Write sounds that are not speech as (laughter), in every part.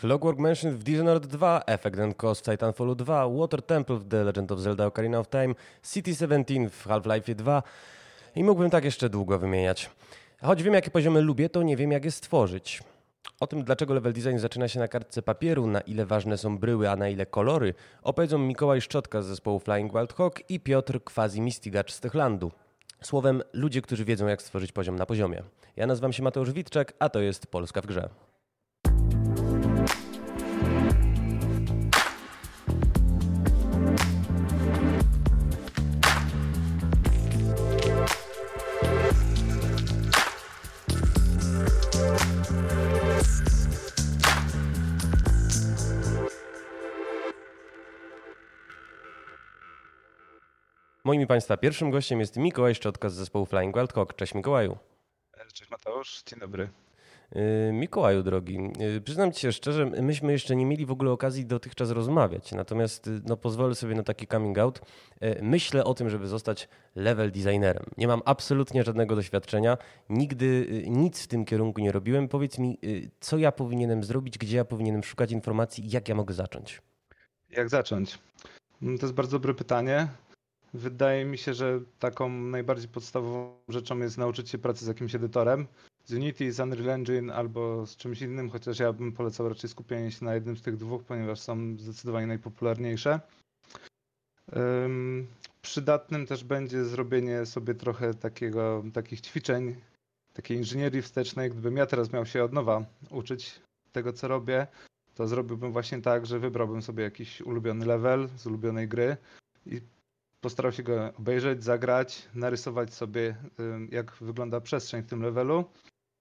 Clockwork Mansion w Dishonored 2, Effect and Cost w Titanfallu 2, Water Temple w The Legend of Zelda Ocarina of Time, City 17 w Half-Life 2 i mógłbym tak jeszcze długo wymieniać. Choć wiem, jakie poziomy lubię, to nie wiem, jak je stworzyć. O tym, dlaczego level design zaczyna się na kartce papieru, na ile ważne są bryły, a na ile kolory, opowiedzą Mikołaj Szczotka z zespołu Flying Wild Hawk i Piotr Quasi-Mistigacz z Techlandu. Słowem, ludzie, którzy wiedzą, jak stworzyć poziom na poziomie. Ja nazywam się Mateusz Witczak, a to jest Polska w grze. Moim Państwa pierwszym gościem jest Mikołaj Szczotka z zespołu Flying Wild Hawk. Cześć Mikołaju. Cześć Mateusz, dzień dobry. Y, Mikołaju drogi, y, przyznam Ci się szczerze, myśmy jeszcze nie mieli w ogóle okazji dotychczas rozmawiać, natomiast y, no, pozwolę sobie na taki coming out. Myślę o tym, żeby zostać level designerem. Nie mam absolutnie żadnego doświadczenia, nigdy nic w tym kierunku nie robiłem. Powiedz mi, co ja powinienem zrobić, gdzie ja powinienem szukać informacji i jak ja mogę zacząć? Jak zacząć? Mm, to jest bardzo dobre pytanie. Wydaje mi się, że taką najbardziej podstawową rzeczą jest nauczyć się pracy z jakimś edytorem. Z Unity, z Unreal Engine albo z czymś innym, chociaż ja bym polecał raczej skupienie się na jednym z tych dwóch, ponieważ są zdecydowanie najpopularniejsze. Um, przydatnym też będzie zrobienie sobie trochę takiego, takich ćwiczeń, takiej inżynierii wstecznej. Gdybym ja teraz miał się od nowa uczyć tego, co robię, to zrobiłbym właśnie tak, że wybrałbym sobie jakiś ulubiony level z ulubionej gry i postarał się go obejrzeć, zagrać, narysować sobie, jak wygląda przestrzeń w tym levelu.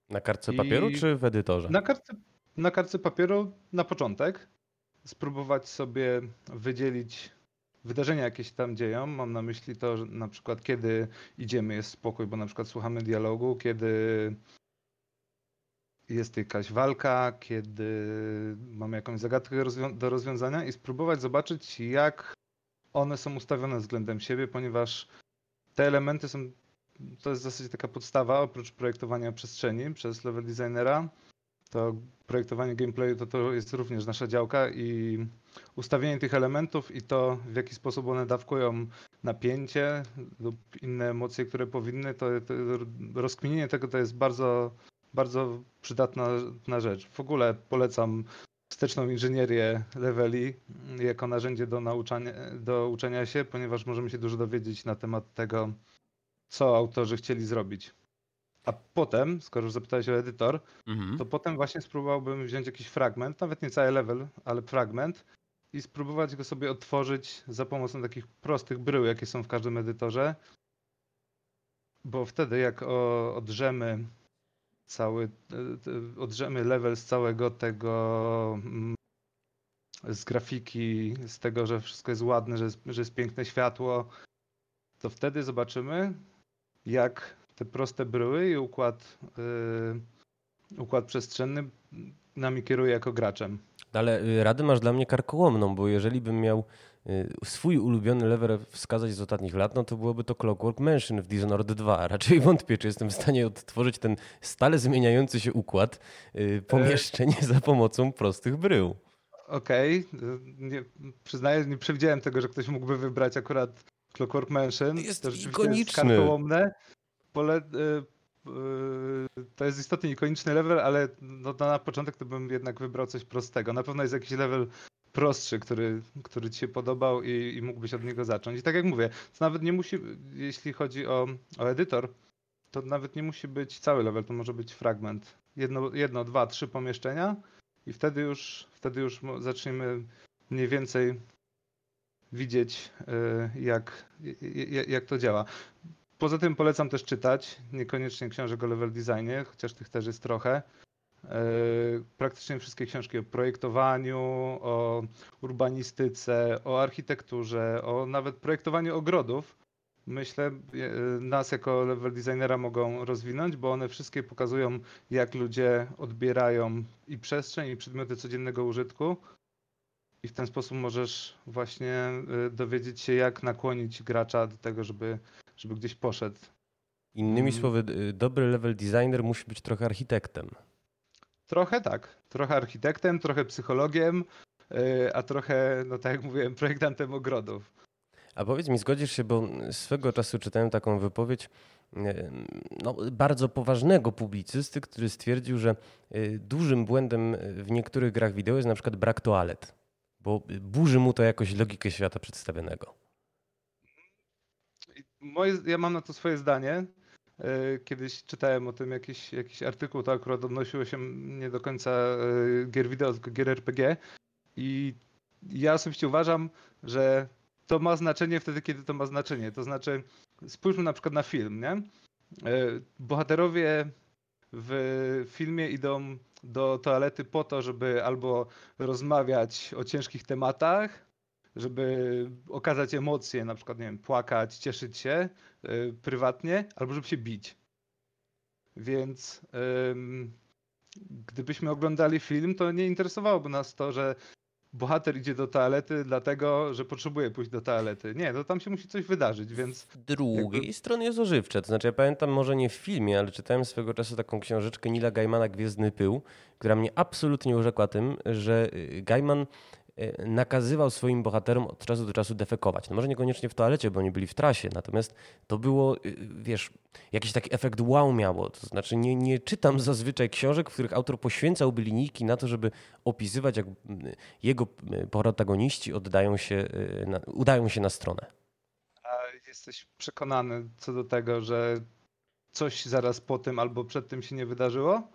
Na kartce papieru I... czy w edytorze? Na kartce, na kartce papieru na początek. Spróbować sobie wydzielić wydarzenia, jakie się tam dzieją. Mam na myśli to, że na przykład kiedy idziemy, jest spokój, bo na przykład słuchamy dialogu, kiedy jest jakaś walka, kiedy mamy jakąś zagadkę do rozwiązania i spróbować zobaczyć, jak one są ustawione względem siebie, ponieważ te elementy są, to jest w zasadzie taka podstawa, oprócz projektowania przestrzeni przez level designera, to projektowanie gameplayu to, to jest również nasza działka i ustawienie tych elementów i to w jaki sposób one dawkują napięcie lub inne emocje, które powinny, to, to rozkminienie tego to jest bardzo, bardzo przydatna na rzecz. W ogóle polecam wsteczną inżynierię leveli jako narzędzie do, nauczania, do uczenia się, ponieważ możemy się dużo dowiedzieć na temat tego, co autorzy chcieli zrobić. A potem, skoro już zapytałeś o edytor, mhm. to potem właśnie spróbowałbym wziąć jakiś fragment, nawet nie cały level, ale fragment i spróbować go sobie odtworzyć za pomocą takich prostych brył, jakie są w każdym edytorze. Bo wtedy, jak odrzemy cały, e, odrzemy level z całego tego, mm, z grafiki, z tego, że wszystko jest ładne, że jest, że jest piękne światło, to wtedy zobaczymy, jak te proste bryły i układ, yy, układ przestrzenny nami kieruje jako graczem. Ale y, rady masz dla mnie karkołomną, bo jeżeli bym miał swój ulubiony level wskazać z ostatnich lat, no to byłoby to Clockwork Mansion w Dishonored 2. (laughs) Raczej wątpię, czy jestem w stanie odtworzyć ten stale zmieniający się układ y, pomieszczeń e... za pomocą prostych brył. Okej, okay. przyznaję, nie przewidziałem tego, że ktoś mógłby wybrać akurat Clockwork Mansion. Jest to ikoniczny. Jest. Pole, to jest istotnie ikoniczny level, ale no, na początek to bym jednak wybrał coś prostego. Na pewno jest jakiś level prostszy, który, który ci się podobał i, i mógłbyś od niego zacząć. I tak jak mówię, to nawet nie musi, jeśli chodzi o, o edytor, to nawet nie musi być cały level, to może być fragment. Jedno, jedno dwa, trzy pomieszczenia i wtedy już, wtedy już zaczniemy mniej więcej widzieć, y, jak, jak to działa. Poza tym polecam też czytać, niekoniecznie książek o level designie, chociaż tych też jest trochę. E, praktycznie wszystkie książki o projektowaniu, o urbanistyce, o architekturze, o nawet projektowaniu ogrodów. Myślę, e, nas jako level designera mogą rozwinąć, bo one wszystkie pokazują, jak ludzie odbierają i przestrzeń, i przedmioty codziennego użytku. I w ten sposób możesz właśnie e, dowiedzieć się, jak nakłonić gracza do tego, żeby żeby gdzieś poszedł. Innymi hmm. słowy, dobry level designer musi być trochę architektem. Trochę tak. Trochę architektem, trochę psychologiem, y, a trochę, no tak jak mówiłem, projektantem ogrodów. A powiedz mi, zgodzisz się, bo swego czasu czytałem taką wypowiedź no, bardzo poważnego publicysty, który stwierdził, że y, dużym błędem w niektórych grach wideo jest na przykład brak toalet, bo burzy mu to jakoś logikę świata przedstawionego. Moje, ja mam na to swoje zdanie. E, kiedyś czytałem o tym jakiś, jakiś artykuł, to akurat odnosiło się nie do końca e, gier wideo, tylko gier RPG. I ja osobiście uważam, że to ma znaczenie wtedy, kiedy to ma znaczenie. To znaczy, spójrzmy na przykład na film, nie? E, bohaterowie w filmie idą do toalety po to, żeby albo rozmawiać o ciężkich tematach, żeby okazać emocje, na przykład, nie wiem, płakać, cieszyć się yy, prywatnie, albo żeby się bić. Więc yy, gdybyśmy oglądali film, to nie interesowałoby nas to, że bohater idzie do toalety dlatego, że potrzebuje pójść do toalety. Nie, to tam się musi coś wydarzyć, więc... Z drugiej jakby... strony jest ożywcze. To znaczy ja pamiętam może nie w filmie, ale czytałem swego czasu taką książeczkę Nila Gaimana Gwiezdny Pył, która mnie absolutnie urzekła tym, że y, Gaiman nakazywał swoim bohaterom od czasu do czasu defekować. No może niekoniecznie w toalecie, bo oni byli w trasie, natomiast to było, y, wiesz, jakiś taki efekt wow miało. To znaczy nie, nie czytam zazwyczaj książek, w których autor poświęcałby linijki na to, żeby opisywać, jak y, jego protagoniści oddają się, udają się na stronę. A jesteś przekonany co do tego, że coś zaraz po tym albo przed tym się nie wydarzyło?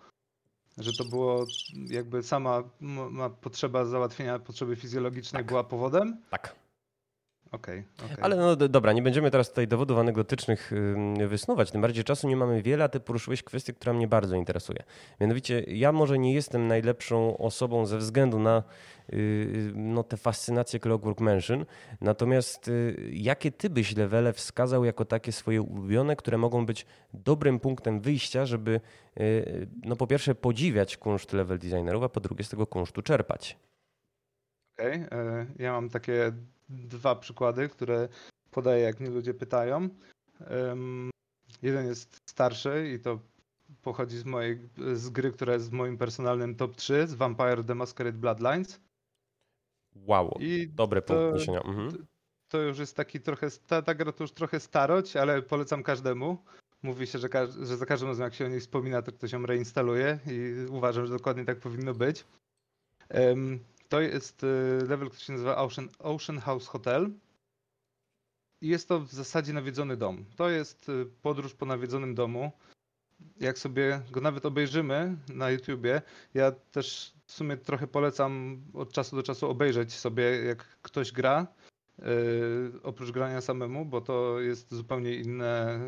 Że to było jakby sama ma potrzeba załatwienia potrzeby fizjologicznej tak. była powodem? Tak. Okej. Okay, okay. Ale no dobra, nie będziemy teraz tutaj dowodów anegdotycznych wysnuwać, tym bardziej czasu nie mamy wiele, a ty poruszyłeś kwestię, która mnie bardzo interesuje. Mianowicie ja może nie jestem najlepszą osobą ze względu na y, no, te fascynacje Clockwork Mansion, natomiast y, jakie ty byś levele wskazał jako takie swoje ulubione, które mogą być dobrym punktem wyjścia, żeby y, no po pierwsze podziwiać kunszt level designerów, a po drugie z tego kunsztu czerpać? Okej, okay. E, ja mam takie dwa przykłady, które podaję, jak mnie ludzie pytają. jeden jest starszy i to pochodzi z mojej z gry, która jest w moim personalnym top 3, z Vampire the Masquerade Bloodlines. Wow, I dobre podniesienia. Mhm. To już jest taki trochę, ta, ta gra to już trochę starość, ale polecam każdemu. Mówi się, że, że za każdym razem jak się o niej wspomina, to ktoś ją reinstaluje i uważam, że dokładnie tak powinno być. Um, to jest y, level, który się nazywa Ocean, Ocean House Hotel. I jest to w zasadzie nawiedzony dom. To jest y, podróż po nawiedzonym domu. Jak sobie go nawet obejrzymy na YouTubie, ja też w sumie trochę polecam od czasu do czasu obejrzeć sobie, jak ktoś gra, yy, oprócz grania samemu, bo to jest zupełnie inne,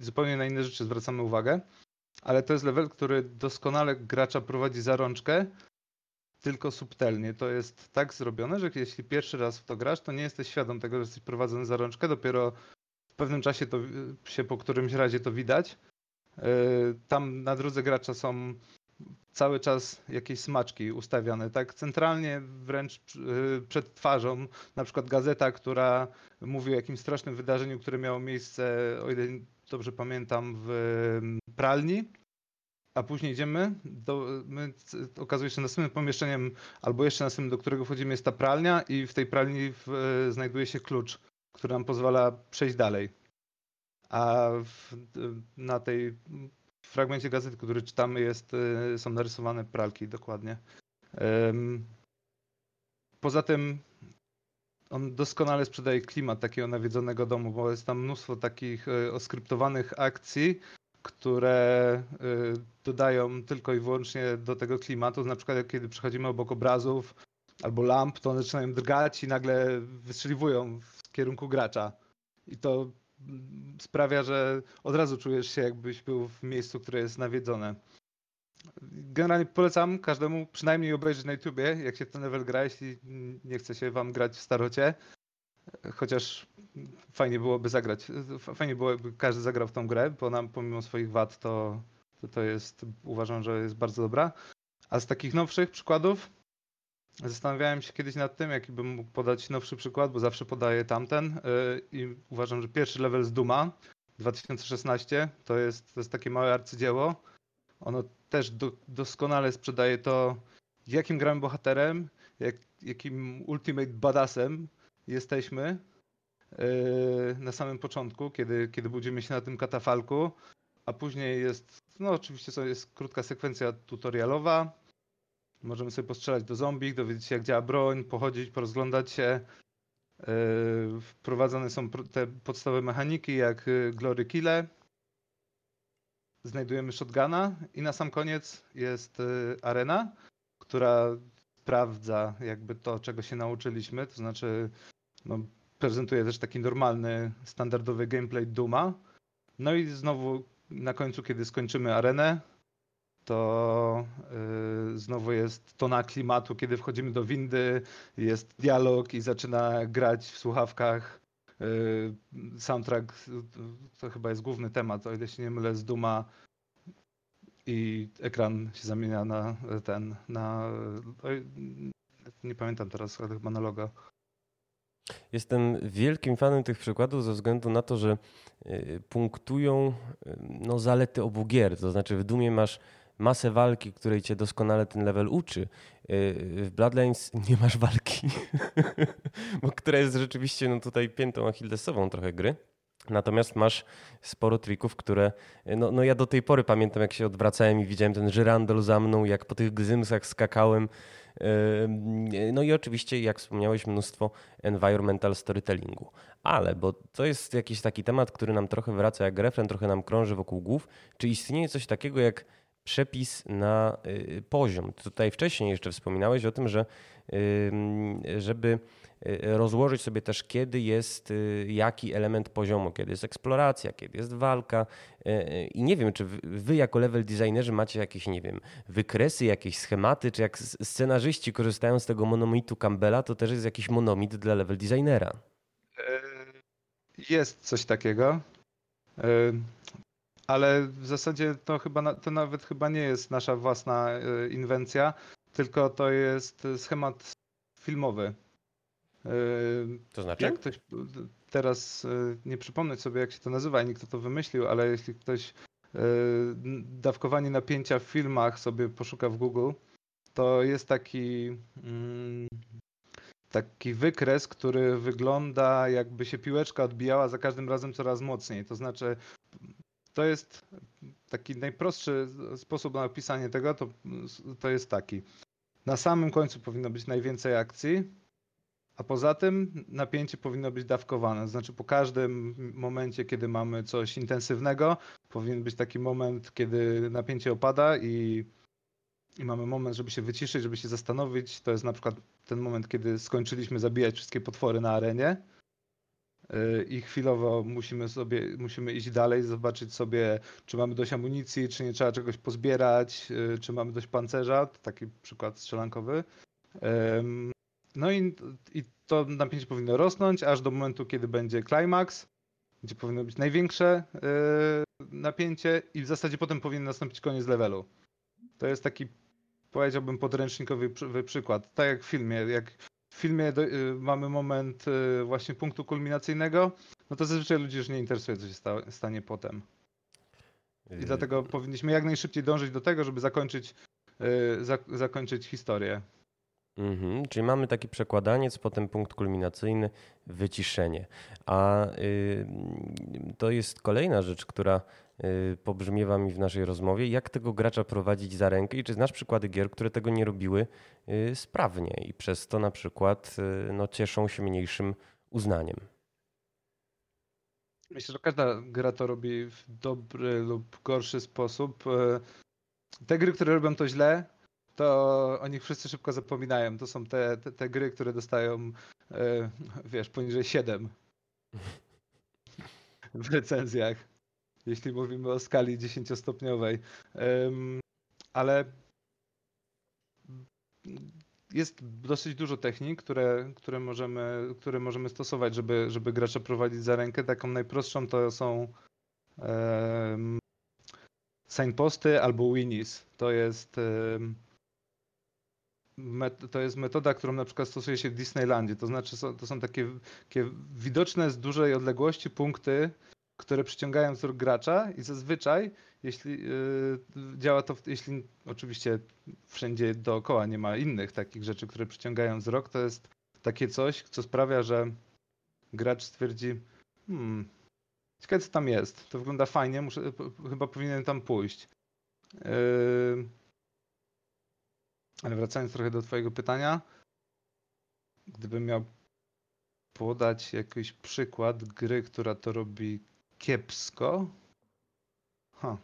zupełnie na inne rzeczy zwracamy uwagę. Ale to jest level, który doskonale gracza prowadzi za rączkę tylko subtelnie. To jest tak zrobione, że jeśli pierwszy raz w to grasz, to nie jesteś świadom tego, że jesteś prowadzony za rączkę. Dopiero w pewnym czasie to się po którymś razie to widać. E, tam na drodze gracza są cały czas jakieś smaczki ustawiane, tak centralnie wręcz e, przed twarzą, na przykład gazeta, która mówi o jakimś strasznym wydarzeniu, które miało miejsce, o ile dobrze pamiętam, w pralni a później idziemy, do, my, okazuje się, następnym pomieszczeniem, albo jeszcze następnym, do którego wchodzimy, jest ta pralnia i w tej pralni w, znajduje się klucz, który nam pozwala przejść dalej. A w, na tej fragmencie gazety, który czytamy, jest, są narysowane pralki dokładnie. Poza tym on doskonale sprzedaje klimat takiego nawiedzonego domu, bo jest tam mnóstwo takich e, oskryptowanych akcji, które y, dodają tylko i wyłącznie do tego klimatu. Na przykład kiedy przechodzimy obok obrazów albo lamp, to one zaczynają drgać i nagle wystrzeliwują w kierunku gracza. I to mm, sprawia, że od razu czujesz się jakbyś był w miejscu, które jest nawiedzone. Generalnie polecam każdemu przynajmniej obejrzeć na YouTubie, jak się ten level gra, jeśli nie chce się wam grać w starocie. Chociaż fajnie byłoby zagrać. Fajnie byłoby każdy zagrał w tą grę, bo nam pomimo swoich wad to, to, to jest, uważam, że jest bardzo dobra. A z takich nowszych przykładów zastanawiałem się kiedyś nad tym, jaki bym mógł podać nowszy przykład, bo zawsze podaję tamten y, i uważam, że pierwszy level z Duma 2016 to jest, to jest takie małe arcydzieło. Ono też do, doskonale sprzedaje to, jakim gramy bohaterem, jak, jakim ultimate badassem jesteśmy yy, na samym początku, kiedy, kiedy budzimy się na tym katafalku, a później jest, no oczywiście jest krótka sekwencja tutorialowa, możemy sobie postrzelać do zombie, dowiedzieć się jak działa broń, pochodzić, porozglądać się. Yy, wprowadzane są te podstawowe mechaniki jak yy, glory kille. Znajdujemy shotguna i na sam koniec jest arena, która sprawdza jakby to, czego się nauczyliśmy, to znaczy no, prezentuje też taki normalny, standardowy gameplay Duma. No i znowu na końcu, kiedy skończymy arenę, to yy, znowu jest tona klimatu, kiedy wchodzimy do windy, jest dialog i zaczyna grać w słuchawkach. Yy, soundtrack to chyba jest główny temat, o ile się nie mylę, z Duma i ekran się zamienia na ten, na nie pamiętam teraz, ale chyba na logo. Jestem wielkim fanem tych przykładów ze względu na to, że y, punktują y, no, zalety obu gier. To znaczy w Dumie masz masę walki, której cię doskonale ten level uczy. Y, w Bloodlines nie masz walki, (laughs) bo która jest rzeczywiście no, tutaj piętą achillesową trochę gry. Natomiast masz sporo trików, które. No, no ja do tej pory pamiętam, jak się odwracałem i widziałem ten żyrandol za mną, jak po tych gzymsach skakałem. No i oczywiście, jak wspomniałeś, mnóstwo environmental storytellingu. Ale, bo to jest jakiś taki temat, który nam trochę wraca jak refren, trochę nam krąży wokół głów. Czy istnieje coś takiego jak przepis na y, poziom? Tutaj wcześniej jeszcze wspominałeś o tym, że żeby rozłożyć sobie też, kiedy jest y, jaki element poziomu, kiedy jest eksploracja, kiedy jest walka. Y, I nie wiem, czy wy jako level designerzy macie jakieś, nie wiem, wykresy, jakieś schematy, czy jak scenarzyści korzystają z tego monomitu Campbella, to też jest jakiś monomit dla level designera. E, jest coś takiego. E, ale w zasadzie to chyba to nawet chyba nie jest nasza własna e, inwencja, tylko to jest schemat filmowy. To znaczy? Jak ktoś teraz nie przypomnę sobie, jak się to nazywa, nikt to wymyślił, ale jeśli ktoś dawkowanie napięcia w filmach sobie poszuka w Google, to jest taki mm, taki wykres, który wygląda jakby się piłeczka odbijała za każdym razem coraz mocniej. To znaczy to jest taki najprostszy sposób na opisanie tego, to, to jest taki. Na samym końcu powinno być najwięcej akcji, a poza tym napięcie powinno być dawkowane. Znaczy po każdym momencie, kiedy mamy coś intensywnego, powinien być taki moment, kiedy napięcie opada i, i mamy moment, żeby się wyciszyć, żeby się zastanowić. To jest na przykład ten moment, kiedy skończyliśmy zabijać wszystkie potwory na arenie i chwilowo musimy sobie, musimy iść dalej, zobaczyć sobie, czy mamy dość amunicji, czy nie trzeba czegoś pozbierać, y, czy mamy dość pancerza, to taki przykład strzelankowy. No i, i to napięcie powinno rosnąć, aż do momentu, kiedy będzie climax, gdzie powinno być największe y, napięcie i w zasadzie potem powinien nastąpić koniec levelu. To jest taki, powiedziałbym, podręcznikowy przykład. Tak jak w filmie, jak w filmie do, y, mamy moment y, właśnie punktu kulminacyjnego, no to zazwyczaj ludzi już nie interesuje, co się sta, stanie potem. I y, dlatego powinniśmy jak najszybciej dążyć do tego, żeby zakończyć, zakończyć historię. Mhm, czyli mamy taki przekładaniec, potem punkt kulminacyjny, wyciszenie. A y, to jest kolejna rzecz, która y, pobrzmiewa mi w naszej rozmowie. Jak tego gracza prowadzić za rękę i czy znasz przykłady gier, które tego nie robiły y, sprawnie i przez to na przykład y, no, cieszą się mniejszym uznaniem? Myślę, że każda gra to robi w dobry lub gorszy sposób. Y, te gry, które robią to źle, to o nich wszyscy szybko zapominają. To są te, te, te gry, które dostają, e, wiesz, poniżej 7 w recenzjach, jeśli mówimy o skali 10-stopniowej. ale jest dosyć dużo technik, które, które, możemy, które możemy stosować, żeby, żeby gracza prowadzić za rękę. Taką najprostszą to są um, signposty albo winnies. To jest um, to jest metoda, którą na przykład stosuje się w Disneylandzie. To znaczy, to są takie, takie widoczne z dużej odległości punkty, które przyciągają wzrok gracza i zazwyczaj, jeśli yy, działa to, jeśli oczywiście wszędzie dookoła nie ma innych takich rzeczy, które przyciągają wzrok, to jest takie coś, co sprawia, że gracz stwierdzi, hmm, ciekawe co tam jest, to wygląda fajnie, muszę, chyba powinienem tam pójść. Yy... Ale wracając trochę do twojego pytania, gdybym miał podać jakiś przykład gry, która to robi kiepsko. Ha.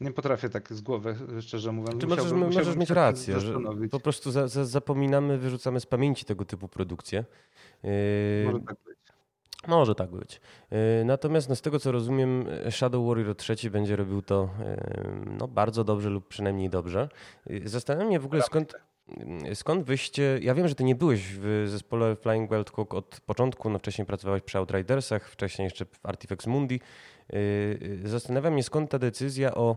Nie potrafię tak z głowy, szczerze mówiąc. Czy możesz, możesz mieć rację, że po prostu za, za, zapominamy, wyrzucamy z pamięci tego typu produkcje. Yy... Może tak być. Może tak być. Yy, natomiast no, z tego co rozumiem, Shadow Warrior 3 będzie robił to yy, no, bardzo dobrze lub przynajmniej dobrze. Yy, zastanawiam się w ogóle skąd, skąd wyście. Ja wiem, że ty nie byłeś w zespole Flying Wild Hawk od początku, no wcześniej pracowałeś przy Outridersach, wcześniej jeszcze w Artifex Mundi. Zastanawiam się skąd ta decyzja o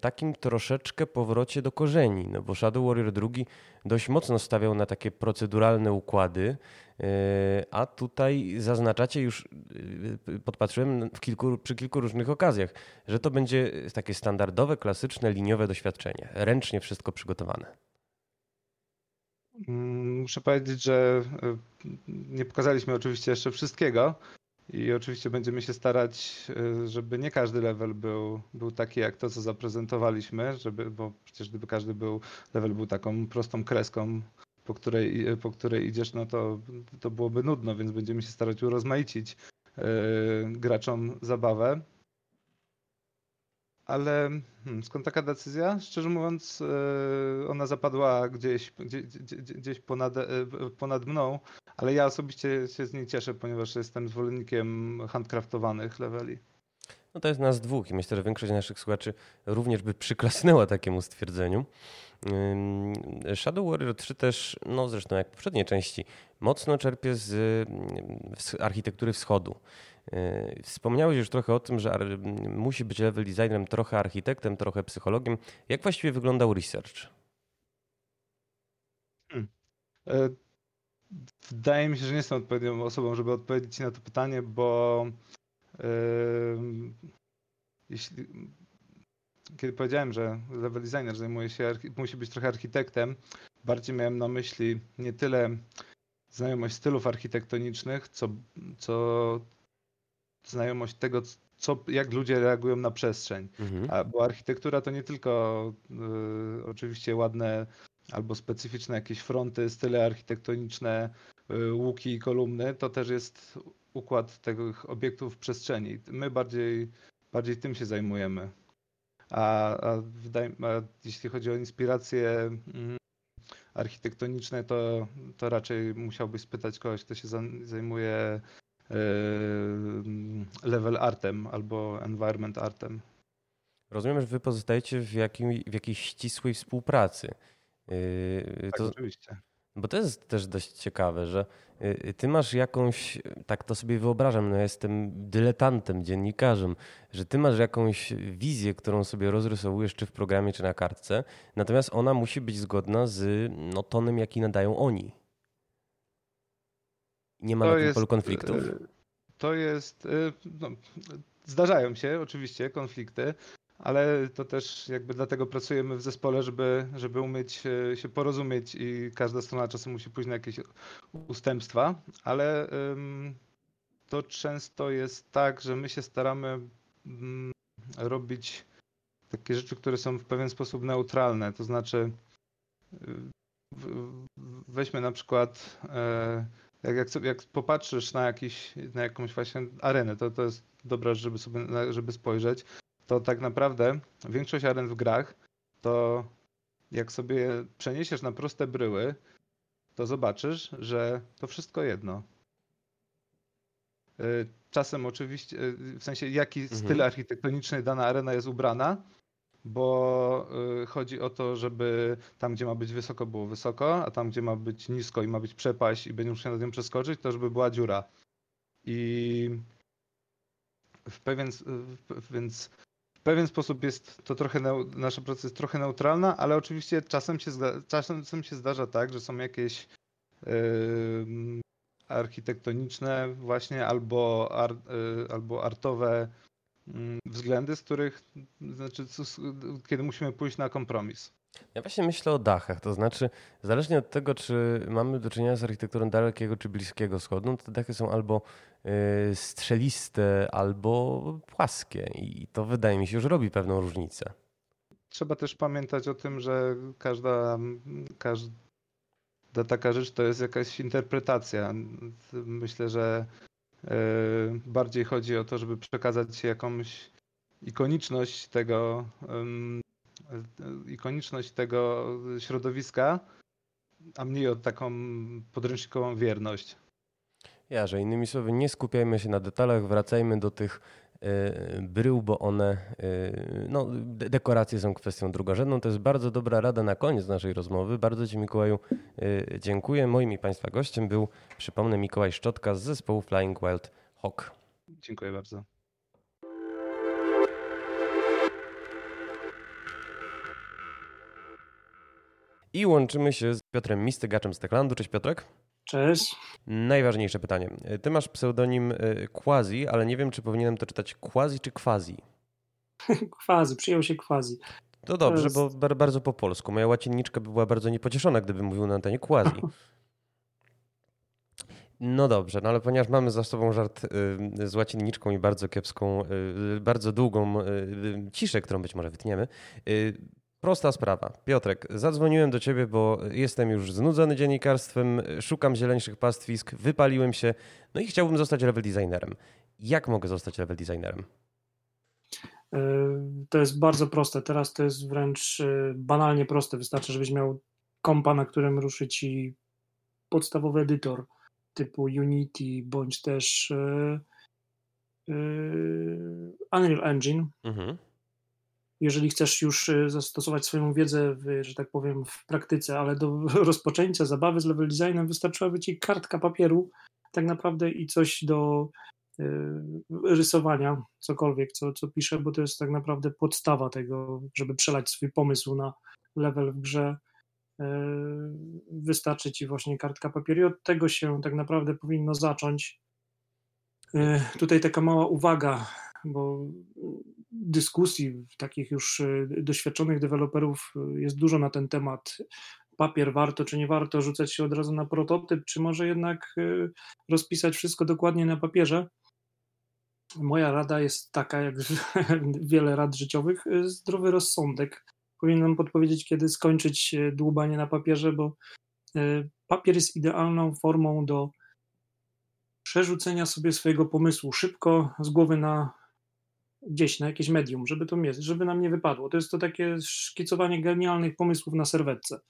takim troszeczkę powrocie do korzeni, no bo Shadow Warrior 2 dość mocno stawiał na takie proceduralne układy, e, a tutaj zaznaczacie już, e, podpatrzyłem kilku, przy kilku różnych okazjach, że to będzie takie standardowe, klasyczne, liniowe doświadczenie, ręcznie wszystko przygotowane. Mm, muszę powiedzieć, że e, nie pokazaliśmy oczywiście jeszcze wszystkiego, i oczywiście będziemy się starać, y, żeby nie każdy level był, był taki jak to, co zaprezentowaliśmy, żeby, bo przecież gdyby każdy był, level był taką prostą kreską, po której, po której idziesz, no to, to byłoby nudno, więc będziemy się starać urozmaicić yy, graczom zabawę. Ale hmm, skąd taka decyzja? Szczerze mówiąc, yy, ona zapadła gdzieś, gdzieś, gdzieś ponad, yy, ponad mną, ale ja osobiście się z niej cieszę, ponieważ jestem zwolennikiem handcraftowanych leveli. No to jest nas dwóch i myślę, że większość naszych słuchaczy również by przyklasnęła takiemu stwierdzeniu. Shadow Warrior 3 też, no zresztą jak w poprzedniej części, mocno czerpie z, z architektury wschodu. Yy, wspomniałeś już trochę o tym, że musi być level designerem trochę architektem, trochę psychologiem. Jak właściwie wyglądał research? Hmm. Wydaje mi się, że nie jestem odpowiednią osobą, żeby odpowiedzieć na to pytanie, bo yy, jeśli, kiedy powiedziałem, że level designer zajmuje się, musi być trochę architektem, bardziej miałem na myśli nie tyle znajomość stylów architektonicznych, co, co znajomość tego, co, jak ludzie reagują na przestrzeń. Mhm. A, bo architektura to nie tylko y, oczywiście ładne albo specyficzne jakieś fronty, style architektoniczne, y, łuki i kolumny, to też jest układ tych obiektów w przestrzeni. My bardziej, bardziej tym się zajmujemy. A, a, wydaje, a jeśli chodzi o inspiracje mm, architektoniczne, to, to raczej musiałbyś spytać kogoś, kto się zajmuje Yy, level artem albo environment artem. Rozumiem, że wy pozostajecie w, jakim, w jakiejś ścisłej współpracy. Yy, tak, to, oczywiście. Bo to jest też dość ciekawe, że yy, ty masz jakąś, tak to sobie wyobrażam, no ja jestem dyletantem, dziennikarzem, że ty masz jakąś wizję, którą sobie rozrysowujesz czy w programie, czy na kartce, natomiast ona musi być zgodna z no, tonem, jaki nadają oni. Nie ma to na tym jest, polu konfliktów? E, to jest. No, zdarzają się oczywiście konflikty, ale to też jakby dlatego pracujemy w zespole, żeby, żeby umieć e, się porozumieć i każda strona czasem musi pójść na jakieś ustępstwa, ale to często jest tak, że my się staramy um, robić takie rzeczy, które są w pewien sposób neutralne. To znaczy, weźmy na przykład e, jak, jak, jak popatrzysz na, jakiś, na jakąś właśnie arenę, to, to jest dobra, żeby sobie żeby spojrzeć, to tak naprawdę większość aren w grach, to jak sobie przeniesiesz na proste bryły, to zobaczysz, że to wszystko jedno. Y, czasem oczywiście, y, w sensie jaki mhm. styl architektoniczny dana arena jest ubrana, bo y, chodzi o to, żeby tam, gdzie ma być wysoko, było wysoko, a tam, gdzie ma być nisko i ma być przepaść i będzie musiał nad nią przeskoczyć, to żeby była dziura. I w pewien, więc pewien sposób jest to trochę, nasza praca jest trochę neutralna, ale oczywiście czasem się, czasem się zdarza tak, że są jakieś yy, architektoniczne właśnie albo, ar, albo artowe mm, względy, z których znaczy, kiedy musimy pójść na kompromis. Ja właśnie myślę o dachach, to znaczy zależnie od tego, czy mamy do czynienia z architekturą dalekiego czy bliskiego wschodu, no te dachy są albo y, strzeliste, albo płaskie i to wydaje mi się już robi pewną różnicę. Trzeba też pamiętać o tym, że każda, każda taka rzecz to jest jakaś interpretacja. Myślę, że y, bardziej chodzi o to, żeby przekazać jakąś ikoniczność tego ikoniczność tego środowiska, a mniej o taką podręcznikową wierność. Ja, że innymi słowy, nie skupiajmy się na detalach, wracajmy do tych y, brył, bo one, y, no, dekoracje są kwestią drugorzędną. To jest bardzo dobra rada na koniec naszej rozmowy. Bardzo Ci, Mikołaju, y, dziękuję. Moim i Państwa gościem był, przypomnę, Mikołaj Szczotka z zespołu Flying Wild Hawk. Dziękuję bardzo. I łączymy się z Piotrem Mistygaczem z Techlandu. Cześć Piotrek. Cześć. Najważniejsze pytanie. Ty masz pseudonim y, Quasi, ale nie wiem, czy powinienem to czytać Quasi czy Quasi. (laughs) quasi, przyjął się Quasi. To dobrze, bo bardzo po polsku. Moja łacinniczka by była bardzo niepocieszona, gdyby mówił na antenie Quasi. (laughs) No dobrze, no ale ponieważ mamy za sobą żart y, z łacinniczką i bardzo kiepską, y, bardzo długą ciszę, którą być może wytniemy, Prosta sprawa. Piotrek, zadzwoniłem do ciebie, bo jestem już znudzony dziennikarstwem, szukam zieleńszych pastwisk, wypaliłem się, no i chciałbym zostać level designerem. Jak mogę zostać level designerem? E, to jest bardzo proste. Teraz to jest wręcz e, banalnie proste. Wystarczy, żebyś miał kompa, na którym ruszy ci podstawowy edytor typu Unity bądź też e, Unreal Engine. Mhm jeżeli chcesz już y, zastosować swoją wiedzę, w, że tak powiem, w praktyce, ale do (laughs) rozpoczęcia zabawy z level designem wystarczyłaby ci kartka papieru tak naprawdę i coś do y, rysowania, cokolwiek, co, co piszę, bo to jest tak naprawdę podstawa tego, żeby przelać swój pomysł na level w grze. Y, wystarczy ci właśnie kartka papieru i od tego się tak naprawdę powinno zacząć. Tutaj taka mała uwaga, bo dyskusji takich już e, doświadczonych deweloperów e, jest dużo na ten temat. Papier warto czy nie warto rzucać się od razu na prototyp, czy może jednak rozpisać wszystko dokładnie na papierze. Moja rada jest taka, jak (laughs) wiele rad życiowych, zdrowy rozsądek. Powinienem podpowiedzieć, kiedy skończyć dłubanie na papierze, bo papier jest idealną formą do przerzucenia sobie swojego pomysłu szybko z głowy na gdzieś na jakieś medium, żeby to mieć, żeby nam nie wypadło. To jest to takie szkicowanie genialnych pomysłów na serwetce.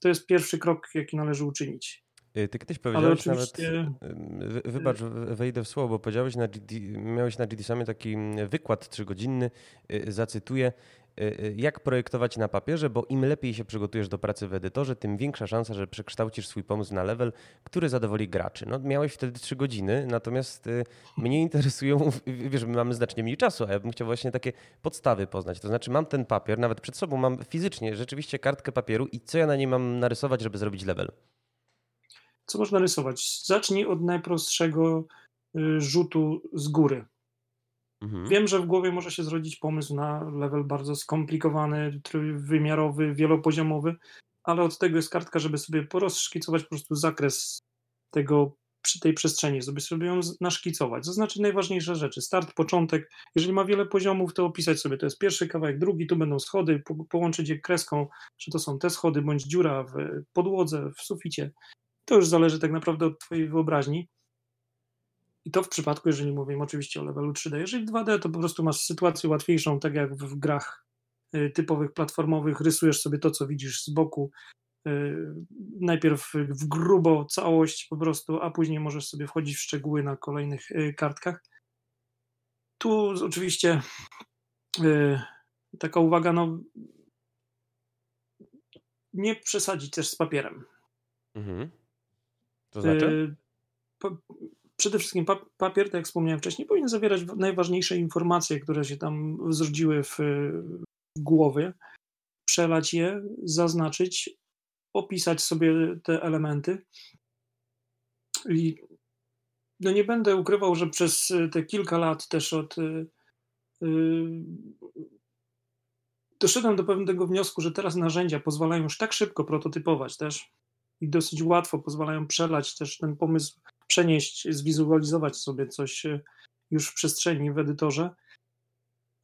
To jest pierwszy krok, jaki należy uczynić. Y, ty kiedyś powiedziałeś oczywiście... nawet, wybacz, wejdę w słowo, bo powiedziałeś, na GD, miałeś na GD Samie taki wykład trzygodzinny, y, zacytuję, Y, y, jak projektować na papierze, bo im lepiej się przygotujesz do pracy w edytorze, tym większa szansa, że przekształcisz swój pomysł na level, który zadowoli graczy. No, miałeś wtedy trzy godziny, natomiast y, mnie interesują, (laughs) wiesz, my mamy znacznie mniej czasu, a ja bym chciał właśnie takie podstawy poznać. To znaczy mam ten papier, nawet przed sobą mam fizycznie rzeczywiście kartkę papieru i co ja na niej mam narysować, żeby zrobić level? Co można rysować? Zacznij od najprostszego rzutu z góry. Mhm. Wiem, że w głowie może się zrodzić pomysł na level bardzo skomplikowany, trójwymiarowy, wielopoziomowy, ale od tego jest kartka, żeby sobie porozszkicować po prostu zakres tego przy tej przestrzeni, żeby sobie ją naszkicować, zaznaczyć najważniejsze rzeczy, start, początek, jeżeli ma wiele poziomów, to opisać sobie, to jest pierwszy kawałek, drugi, tu będą schody, po, połączyć je kreską, czy to są te schody, bądź dziura w podłodze, w suficie, to już zależy tak naprawdę od twojej wyobraźni, i to w przypadku, jeżeli mówimy oczywiście o levelu 3D. Jeżeli 2D, to po prostu masz sytuację łatwiejszą, tak jak w grach y, typowych platformowych, rysujesz sobie to, co widzisz z boku, y, najpierw w grubo całość po prostu, a później możesz sobie wchodzić w szczegóły na kolejnych y, kartkach. Tu oczywiście taka uwaga, no nie przesadzić też z papierem. Mhm. To znaczy? Przede wszystkim papier, tak jak wspomniałem wcześniej, powinien zawierać najważniejsze informacje, które się tam zrodziły w, w głowie, przelać je, zaznaczyć, opisać sobie te elementy. I no nie będę ukrywał, że przez te kilka lat też od doszedłem do pewnego wniosku, że teraz narzędzia pozwalają już tak szybko prototypować też i dosyć łatwo pozwalają przelać też ten pomysł, przenieść, zwizualizować sobie coś e, już w przestrzeni w edytorze,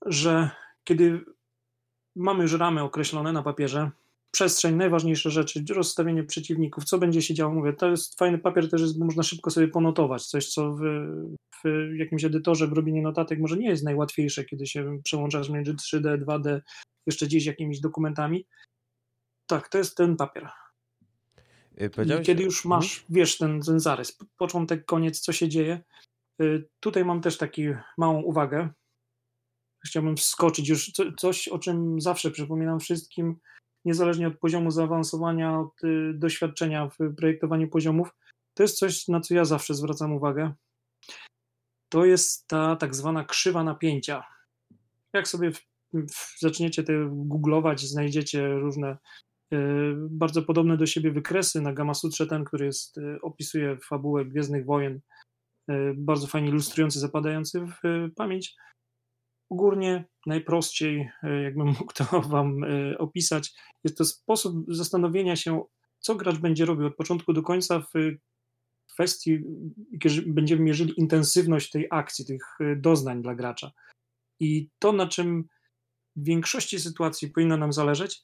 że kiedy mamy już ramy określone na papierze, przestrzeń, najważniejsze rzeczy, rozstawienie przeciwników, co będzie się działo, mówię, to jest fajny papier też jest, można szybko sobie ponotować, coś co w, w jakimś edytorze w robieniu notatek może nie jest najłatwiejsze, kiedy się przełączasz między 3D, 2D, jeszcze gdzieś jakimiś dokumentami. Tak, to jest ten papier. Y, kiedy już mhm. masz, wiesz, ten, ten zarys, początek, koniec, co się dzieje. Y, tutaj mam też taką małą uwagę. Chciałbym wskoczyć już coś, o czym zawsze przypominam wszystkim, niezależnie od poziomu zaawansowania, od y, doświadczenia w projektowaniu poziomów. To jest coś, na co ja zawsze zwracam uwagę. To jest ta tak zwana krzywa napięcia. Jak sobie zaczniecie te googlować, znajdziecie różne bardzo podobne do siebie wykresy na Gamma Sutrze, ten, który jest, e, opisuje fabułę Gwiezdnych Wojen, e, bardzo fajnie ilustrujący, zapadający w pamięć. Ogólnie najprościej, jakbym (laughs) mógł to Wam opisać, jest to sposób zastanowienia się, co gracz będzie robił od początku do końca w kwestii, kiedy będziemy mierzyli intensywność tej akcji, tych doznań dla gracza. I to, na czym w większości sytuacji powinno nam zależeć,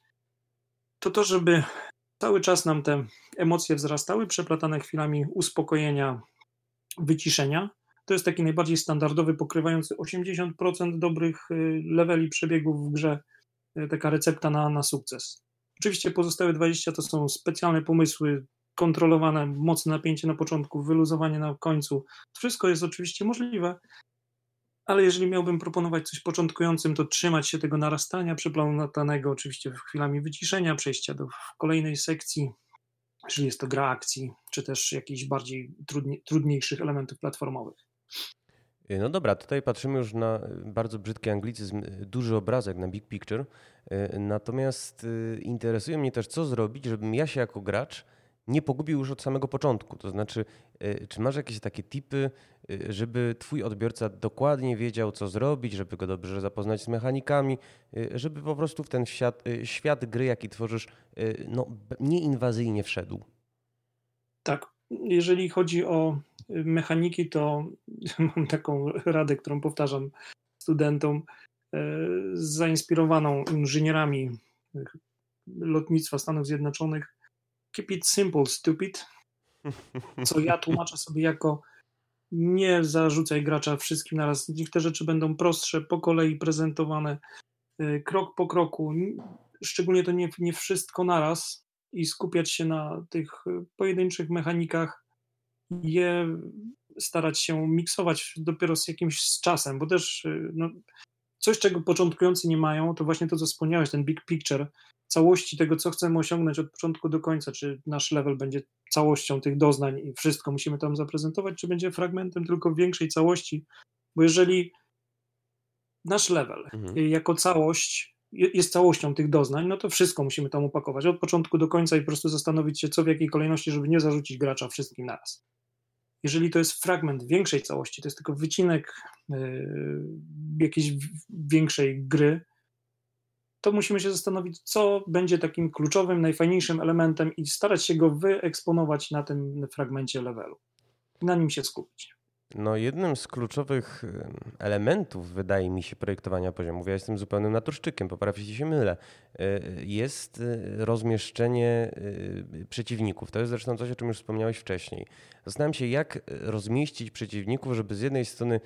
to to, żeby cały czas nam te emocje wzrastały, przeplatane chwilami uspokojenia, wyciszenia. To jest taki najbardziej standardowy, pokrywający 80% dobrych y, leveli przebiegów w grze, y, taka recepta na, na sukces. Oczywiście pozostałe 20 to są specjalne pomysły, kontrolowane, mocne napięcie na początku, wyluzowanie na końcu. To wszystko jest oczywiście możliwe, ale jeżeli miałbym proponować coś początkującym, to trzymać się tego narastania przeplanowanego, oczywiście chwilami wyciszenia, przejścia do kolejnej sekcji, jeżeli jest to gra akcji, czy też jakichś bardziej trudni, trudniejszych elementów platformowych. No dobra, tutaj patrzymy już na bardzo brzydki anglicyzm, duży obrazek na big picture. Natomiast y, interesuje mnie też, co zrobić, żebym ja się jako gracz nie pogubił już od samego początku. To znaczy, y, czy masz jakieś takie tipy, y, żeby twój odbiorca dokładnie wiedział, co zrobić, żeby go dobrze zapoznać z mechanikami, y, żeby po prostu w ten świat, świat gry, jaki tworzysz, no, nieinwazyjnie wszedł? Tak. Jeżeli chodzi o mechaniki, to (laughs) mam taką radę, którą powtarzam studentom, zainspirowaną inżynierami lotnictwa Stanów Zjednoczonych keep it simple, stupid. (laughs) Co ja tłumaczę sobie jako nie zarzucaj gracza wszystkim naraz. Niech te rzeczy będą prostsze, po kolei prezentowane, y, krok po kroku. Szczególnie to nie, nie wszystko naraz i skupiać się na tych pojedynczych mechanikach, je starać się miksować dopiero z jakimś z czasem, bo też y, no, coś, czego początkujący nie mają, to właśnie to, co wspomniałeś, ten big picture, całości tego, co chcemy osiągnąć od początku do końca, czy nasz level będzie całością tych doznań i wszystko musimy tam zaprezentować, czy będzie fragmentem tylko większej całości, bo jeżeli nasz level mhm. jako całość jest całością tych doznań, no to wszystko musimy tam upakować od początku do końca i po prostu zastanowić się, co w jakiej kolejności, żeby nie zarzucić gracza wszystkim naraz. Jeżeli to jest fragment większej całości, to jest tylko wycinek yy, jakiejś większej gry, to musimy się zastanowić, co będzie takim kluczowym, najfajniejszym elementem i starać się go wyeksponować na tym fragmencie levelu. Na nim się skupić. No, jednym z kluczowych elementów, wydaje mi się, projektowania poziomów, ja jestem zupełnym naturszczykiem, poprawcie się mylę, e, jest e, rozmieszczenie e, przeciwników. To jest zresztą coś, o czym już wspomniałeś wcześniej. Zastanawiam się, jak rozmieścić przeciwników, żeby z jednej strony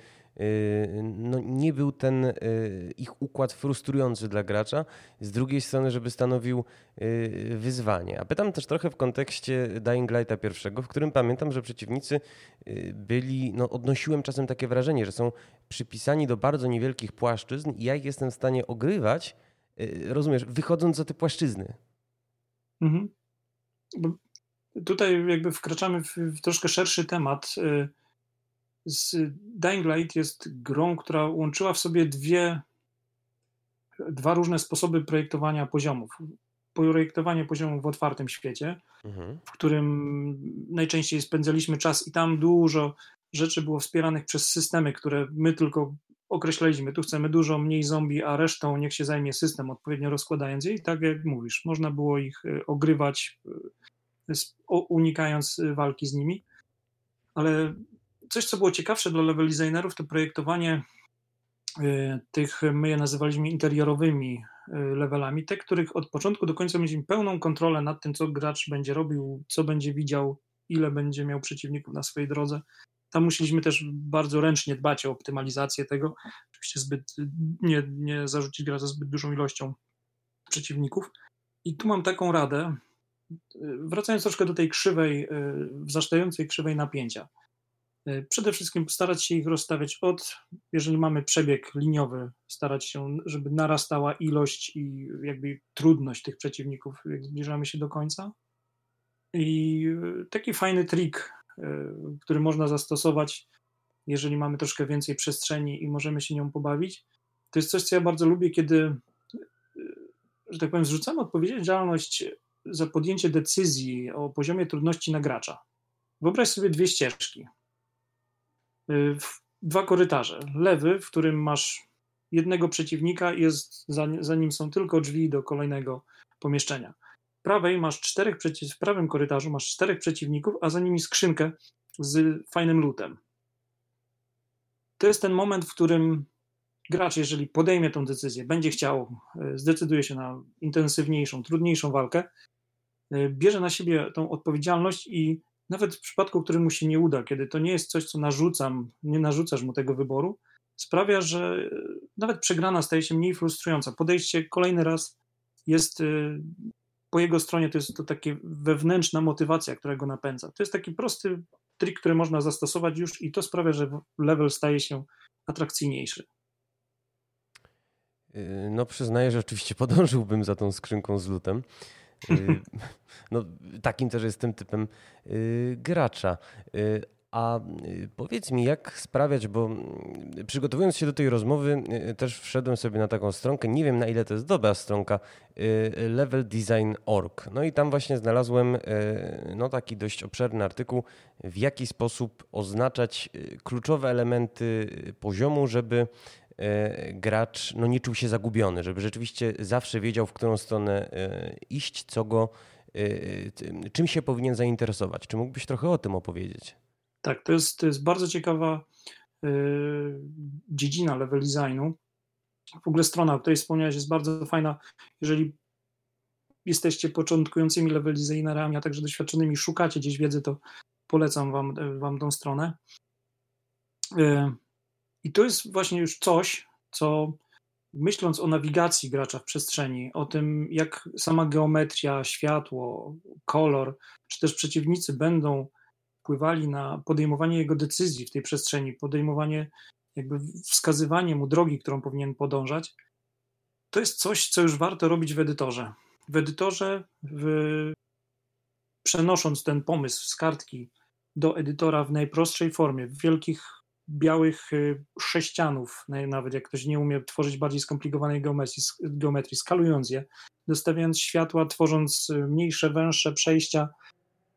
no, nie był ten y, ich układ frustrujący dla gracza, z drugiej strony, żeby stanowił y, wyzwanie. A pytam też trochę w kontekście Dying Lighta pierwszego, w którym pamiętam, że przeciwnicy y, byli, no odnosiłem czasem takie wrażenie, że są przypisani do bardzo niewielkich płaszczyzn i ja ich jestem w stanie ogrywać, rozumiesz, wychodząc za te płaszczyzny. Mhm. Tutaj jakby wkraczamy w troszkę szerszy temat z Dying Light jest grą, która łączyła w sobie dwie, dwa różne sposoby projektowania poziomów. Projektowanie poziomów w otwartym świecie, mhm. w którym najczęściej spędzaliśmy czas i tam dużo rzeczy było wspieranych przez systemy, które my tylko określaliśmy. Tu chcemy dużo, mniej zombie, a resztą niech się zajmie system, odpowiednio rozkładając je. I tak jak mówisz, można było ich y, ogrywać, y, unikając walki z nimi. Ale coś, co było ciekawsze dla level designerów, to projektowanie tych, my je nazywaliśmy interiorowymi levelami, te, których od początku do końca mieliśmy pełną kontrolę nad tym, co gracz będzie robił, co będzie widział, ile będzie miał przeciwników na swojej drodze. Tam musieliśmy też bardzo ręcznie dbać o optymalizację tego. Oczywiście zbyt, nie, nie zarzucić gra za zbyt dużą ilością przeciwników. I tu mam taką radę, wracając troszkę do tej krzywej, wzrastającej krzywej napięcia. Przede wszystkim starać się ich rozstawiać od, jeżeli mamy przebieg liniowy, starać się, żeby narastała ilość i jakby trudność tych przeciwników, jak zbliżamy się do końca. I taki fajny trik, e, który można zastosować, jeżeli mamy troszkę więcej przestrzeni i możemy się nią pobawić, to jest coś, co ja bardzo lubię, kiedy, e, że tak powiem, zrzucamy odpowiedzialność za podjęcie decyzji o poziomie trudności na gracza. Wyobraź sobie dwie ścieżki. E, dwa korytarze. Lewy, w którym masz jednego przeciwnika, jest za, za nim są tylko drzwi do kolejnego pomieszczenia prawej masz czterech w prawym korytarzu masz czterech przeciwników, a za nimi skrzynkę z fajnym lutem. To jest ten moment, w którym gracz, jeżeli podejmie tę decyzję, będzie chciał, e, zdecyduje się na intensywniejszą, trudniejszą walkę, e, bierze na siebie tą odpowiedzialność i nawet w przypadku, który mu się nie uda, kiedy to nie jest coś, co narzucam, nie narzucasz mu tego wyboru, sprawia, że e, nawet przegrana staje się mniej frustrująca. Podejście kolejny raz jest po jego stronie to jest to takie wewnętrzna motywacja, która go napędza. To jest taki prosty trik, który można zastosować już i to sprawia, że level staje się atrakcyjniejszy. Y, no przyznaję, że oczywiście podążyłbym za tą skrzynką z lutem. Y, (laughs) no, takim też jestem typem y, gracza. A y, powiedz mi, jak sprawiać, bo mm, przygotowując się do tej rozmowy, też wszedłem sobie na taką stronkę, nie wiem na ile to jest dobra stronka, leveldesign.org. No i tam właśnie znalazłem no, taki dość obszerny artykuł, w jaki sposób oznaczać kluczowe elementy poziomu, żeby gracz no, nie czuł się zagubiony, żeby rzeczywiście zawsze wiedział, w którą stronę iść, co go, czym się powinien zainteresować. Czy mógłbyś trochę o tym opowiedzieć? Tak, to jest, to jest bardzo ciekawa dziedzina level designu. W ogóle strona, o której wspomniałeś, jest bardzo fajna. Jeżeli jesteście początkującymi level designerami, a także doświadczonymi, szukacie gdzieś wiedzy, to polecam wam, wam tą stronę. I to jest właśnie już coś, co myśląc o nawigacji gracza w przestrzeni, o tym, jak sama geometria, światło, kolor, czy też przeciwnicy będą wpływali na podejmowanie jego decyzji w tej przestrzeni, podejmowanie, jakby wskazywanie mu drogi, którą powinien podążać, to jest coś, co już warto robić w edytorze. W edytorze, w, przenosząc ten pomysł z kartki do edytora w najprostszej formie, w wielkich białych y, sześcianów, nawet jak ktoś nie umie tworzyć bardziej skomplikowanej geometrii, geometrii skalując je, dostawiając światła, tworząc y, mniejsze, węższe przejścia,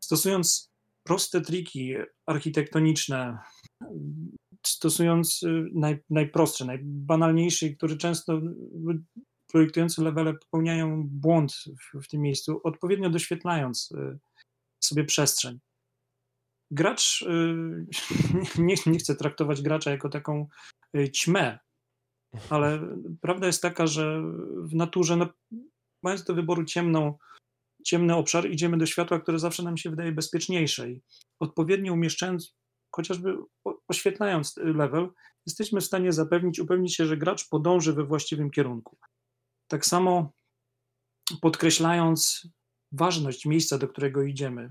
stosując proste triki architektoniczne, stosując y, naj, najprostsze, najbanalniejsze, które często projektujący levele popełniają błąd w, w tym miejscu, odpowiednio doświetlając sobie przestrzeń. Gracz, y, (laughs) nie, nie chcę traktować gracza jako taką ćmę, ale prawda jest taka, że w naturze, no, mając do wyboru ciemną, ciemny obszar, idziemy do światła, które zawsze nam się wydaje bezpieczniejsze. I odpowiednio umieszczając, chociażby oświetlając level, jesteśmy w stanie zapewnić, upewnić się, że gracz podąży we właściwym kierunku. Tak samo podkreślając ważność miejsca, do którego idziemy,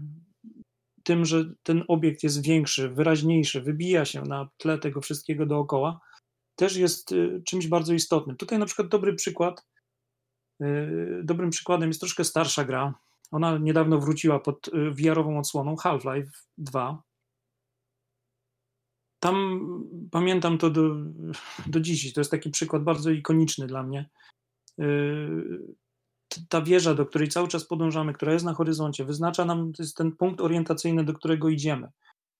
tym, że ten obiekt jest większy, wyraźniejszy, wybija się na tle tego wszystkiego dookoła, też jest y, czymś bardzo istotnym. Tutaj na przykład dobry przykład Y, dobrym przykładem jest troszkę starsza gra. Ona niedawno wróciła pod y, VR-ową odsłoną Half-Life 2. Tam pamiętam to do, do dziś. To jest taki przykład bardzo ikoniczny dla mnie. Ta wieża, do której cały czas podążamy, która jest na horyzoncie, wyznacza nam, to jest ten punkt orientacyjny, do którego idziemy.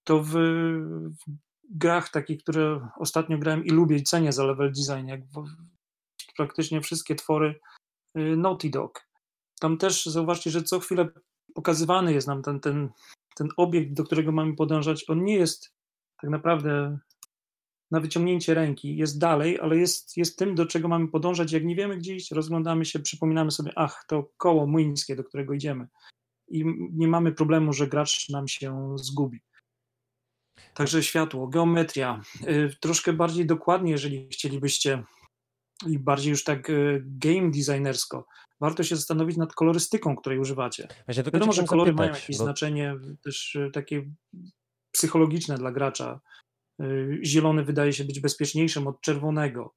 To w, w grach takich, które ostatnio grałem i lubię i cenię za level design, jak praktycznie wszystkie twory y, Naughty Dog. Tam też zauważcie, że co chwilę pokazywany jest nam ten, ten, ten obiekt, do którego mamy podążać. On nie jest tak naprawdę na wyciągnięcie ręki, jest dalej, ale jest, jest tym, do czego mamy podążać. Jak nie wiemy gdzie iść, rozglądamy się, przypominamy sobie, ach, to koło młyńskie, do którego idziemy. I nie mamy problemu, że gracz nam się zgubi. Także światło, geometria. Y, troszkę bardziej dokładnie, jeżeli chcielibyście i bardziej już tak y, game designersko, warto się zastanowić nad kolorystyką, której używacie. Właśnie, Wiadomo, że kolory zapytać, mają jakieś bo... znaczenie też y, takie psychologiczne dla gracza. Zielony wydaje się być bezpieczniejszym od czerwonego,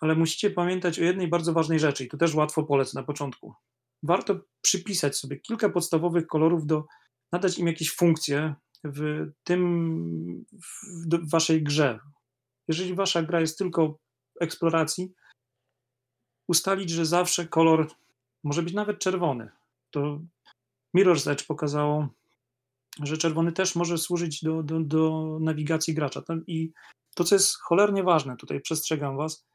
ale musicie pamiętać o jednej bardzo ważnej rzeczy i tu też łatwo polec na początku. Warto przypisać sobie kilka podstawowych kolorów do, nadać im jakieś funkcje, w tym w waszej grze. Jeżeli wasza gra jest tylko eksploracji, ustalić, że zawsze kolor może być nawet czerwony. To Mirror's Edge pokazało, że czerwony też może służyć do, do, do nawigacji gracza. I to, co jest cholernie ważne, tutaj przestrzegam was,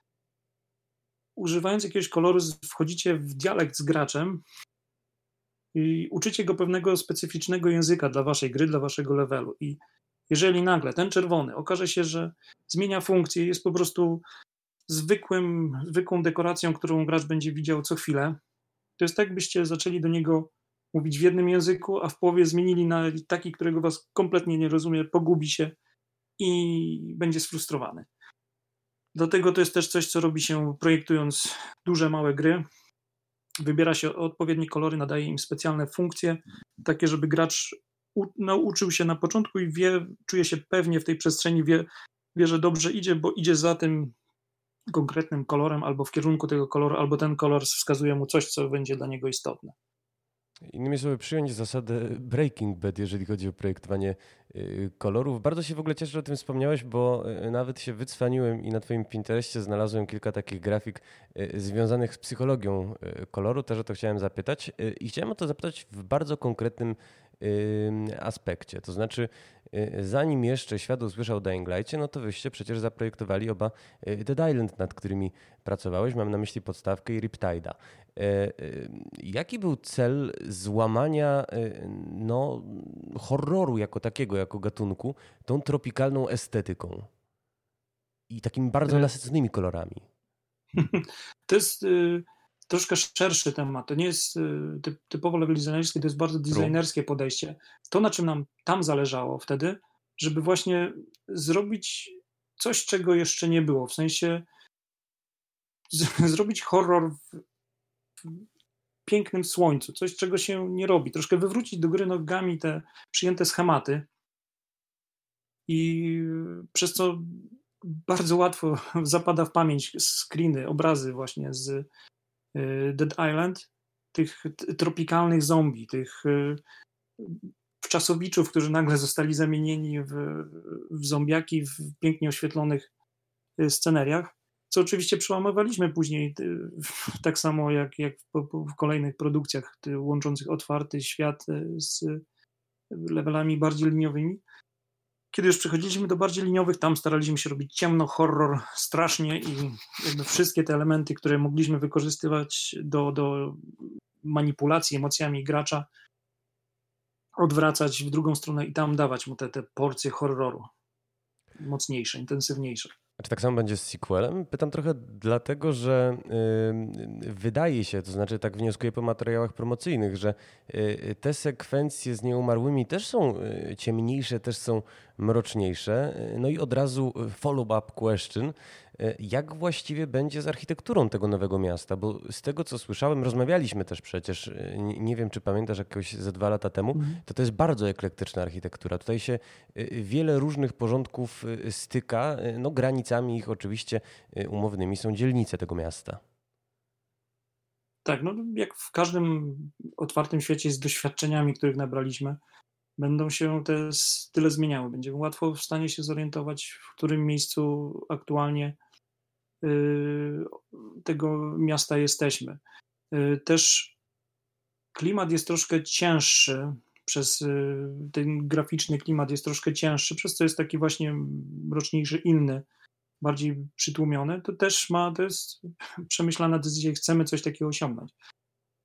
używając jakiegoś koloru wchodzicie w dialekt z graczem i uczycie go pewnego specyficznego języka dla waszej gry, dla waszego levelu. I jeżeli nagle ten czerwony okaże się, że zmienia funkcję, jest po prostu zwykłym, zwykłą dekoracją, którą gracz będzie widział co chwilę, to jest tak, byście zaczęli do niego mówić w jednym języku, a w połowie zmienili na taki, którego was kompletnie nie rozumie, pogubi się i będzie sfrustrowany. Dlatego to jest też coś, co robi się projektując duże, małe gry, wybiera się odpowiednie kolory, nadaje im specjalne funkcje, takie, żeby gracz nauczył się na początku i wie, czuje się pewnie w tej przestrzeni, wie, wie, że dobrze idzie, bo idzie za tym konkretnym kolorem albo w kierunku tego koloru, albo ten kolor wskazuje mu coś, co będzie dla niego istotne. Innymi słowy, przyjąć zasadę Breaking Bad, jeżeli chodzi o projektowanie y, kolorów. Bardzo się w ogóle cieszę, że o tym wspomniałeś, bo y, nawet się wycwaniłem i na Twoim Pinterestie znalazłem kilka takich grafik y, związanych z psychologią koloru. Też o to chciałem zapytać. I chciałem o to zapytać w bardzo konkretnym aspekcie. To znaczy, zanim jeszcze świat usłyszał o Dying Light'cie, no to wyście przecież zaprojektowali oba Dead Island, nad którymi pracowałeś. Mam na myśli podstawkę i Riptide'a. E, e, jaki był cel złamania e, no, horroru jako takiego, jako gatunku, tą tropikalną estetyką i takimi bardzo nasyconymi kolorami? (laughs) To jest y, troszkę szerszy temat. To nie jest y, typowo level designerskie, to jest bardzo designerskie podejście. To, na czym nam tam zależało wtedy, żeby właśnie zrobić coś, czego jeszcze nie było. W sensie z, (laughs) zrobić horror w pięknym słońcu, coś czego się nie robi, troszkę wywrócić do góry nogami te przyjęte schematy i przez co bardzo łatwo (laughs) zapada w pamięć screeny, obrazy właśnie z Dead Island, tych tropikalnych zombie, tych y, wczasowiczów, którzy nagle zostali zamienieni w, w zombiaki w pięknie oświetlonych y, sceneriach co oczywiście przełamywaliśmy później, (laughs) tak samo jak, jak w, kolejnych produkcjach łączących otwarty świat z levelami bardziej liniowymi. Kiedy już przechodziliśmy do bardziej liniowych, tam staraliśmy się robić ciemno, horror, strasznie i jakby wszystkie te elementy, które mogliśmy wykorzystywać do, do manipulacji emocjami gracza, odwracać w drugą stronę i tam dawać mu te, te porcje horroru mocniejsze, intensywniejsze. Czy tak samo będzie z sequelem? Pytam trochę dlatego, że yy, wydaje się, to znaczy tak wnioskuję po materiałach promocyjnych, że yy, te sekwencje z nieumarłymi też są yy, ciemniejsze, też są mroczniejsze. No i od razu follow-up question. E, jak właściwie będzie z architekturą tego nowego miasta? Bo z tego, co słyszałem, rozmawialiśmy też przecież, e, nie, wiem, czy pamiętasz jakoś ze dwa lata temu, mhm. to to jest bardzo eklektyczna architektura. Tutaj się e, wiele różnych porządków styka, no granicami ich oczywiście umownymi są dzielnice tego miasta. Tak, no jak w każdym otwartym świecie z doświadczeniami, których nabraliśmy, będą się te style zmieniały. Będziemy łatwo w stanie się zorientować, w którym miejscu aktualnie tego miasta jesteśmy. Y, też klimat jest troszkę cięższy przez ten graficzny klimat jest troszkę cięższy, przez co jest taki właśnie mroczniejszy, inny, bardziej przytłumiony, to też ma, to jest przemyślana decyzja, chcemy coś takiego osiągnąć.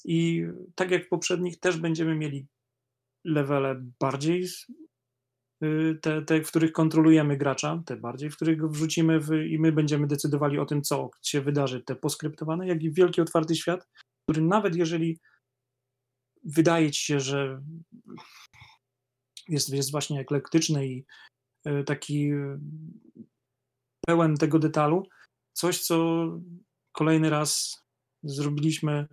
I tak jak w poprzednich, też będziemy mieli levele bardziej y, te, te, w których kontrolujemy gracza, te bardziej, w których go wrzucimy w, i my będziemy decydowali o tym, co się wydarzy, te poskryptowane, jak i wielki, otwarty świat, który nawet jeżeli wydaje ci się, że jest, jest właśnie eklektyczny i y, taki pełen tego detalu, coś, co kolejny raz zrobiliśmy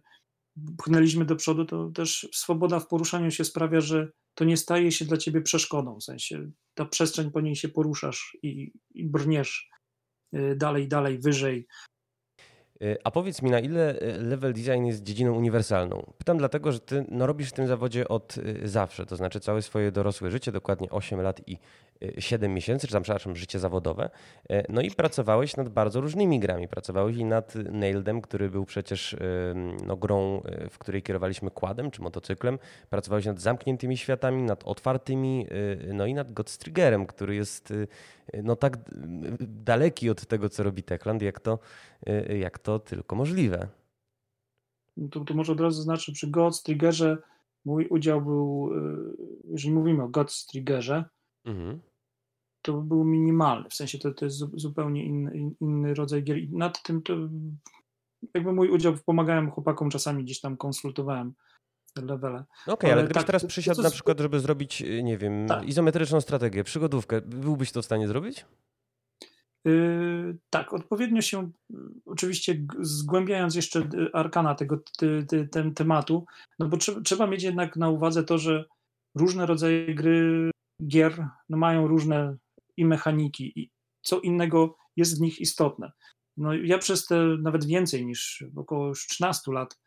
pchnęliśmy do przodu, to też swoboda w poruszaniu się sprawia, że to nie staje się dla ciebie przeszkodą. W sensie ta przestrzeń po niej się poruszasz i, i brniesz y, dalej, dalej, wyżej. Y, a powiedz mi, na ile y, level design jest dziedziną uniwersalną? Pytam dlatego, że ty no, robisz w tym zawodzie od zawsze, to znaczy całe swoje dorosłe życie, dokładnie 8 lat i 7 miesięcy, czy tam, przepraszam, życie zawodowe. E, no i pracowałeś nad bardzo różnymi grami. Pracowałeś i nad Nailedem, który był przecież no, grą, e, w której kierowaliśmy kładem czy motocyklem. Pracowałeś nad zamkniętymi światami, nad otwartymi, e, no i nad Godstriggerem, który jest no tak daleki od tego, co robi Techland, jak to, jak to tylko możliwe. To, to może od razu zaznaczę, przy Godstriggerze mój udział był, jeżeli mówimy o Godstriggerze, mhm to był minimalny, w sensie to, to jest zupełnie inny, inny rodzaj gier. I nad tym to jakby mój udział, pomagałem chłopakom, czasami gdzieś tam konsultowałem levele. Okej, okay, ale, ale gdybyś tak, teraz przysiadł na przykład, żeby zrobić, y, nie wiem, tak. izometryczną strategię, przygodówkę, byłbyś to w stanie zrobić? Yy, tak, odpowiednio się, oczywiście zgłębiając jeszcze y, arkana tego ty, ty, ten tematu, no bo trzeba, trzeba mieć jednak na uwadze to, że różne rodzaje gry, gier no mają różne i mechaniki, i co innego jest w nich istotne. No, ja przez te nawet więcej niż około już 13 lat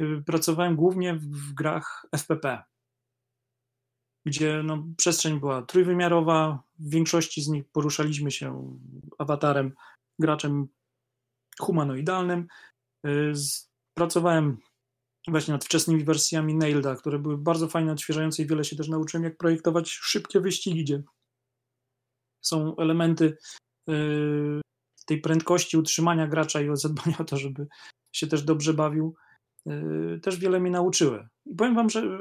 y, pracowałem głównie w, w grach FPP, gdzie no, przestrzeń była trójwymiarowa, w większości z nich poruszaliśmy się awatarem, graczem humanoidalnym. Y, pracowałem właśnie nad wczesnymi wersjami Nailda, które były bardzo fajne, odświeżające i wiele się też nauczyłem, jak projektować szybkie wyścigi, gdzie są elementy yy, tej prędkości utrzymania gracza i zadbania o to, żeby się też dobrze bawił, yy, też wiele mnie nauczyły. I powiem wam, że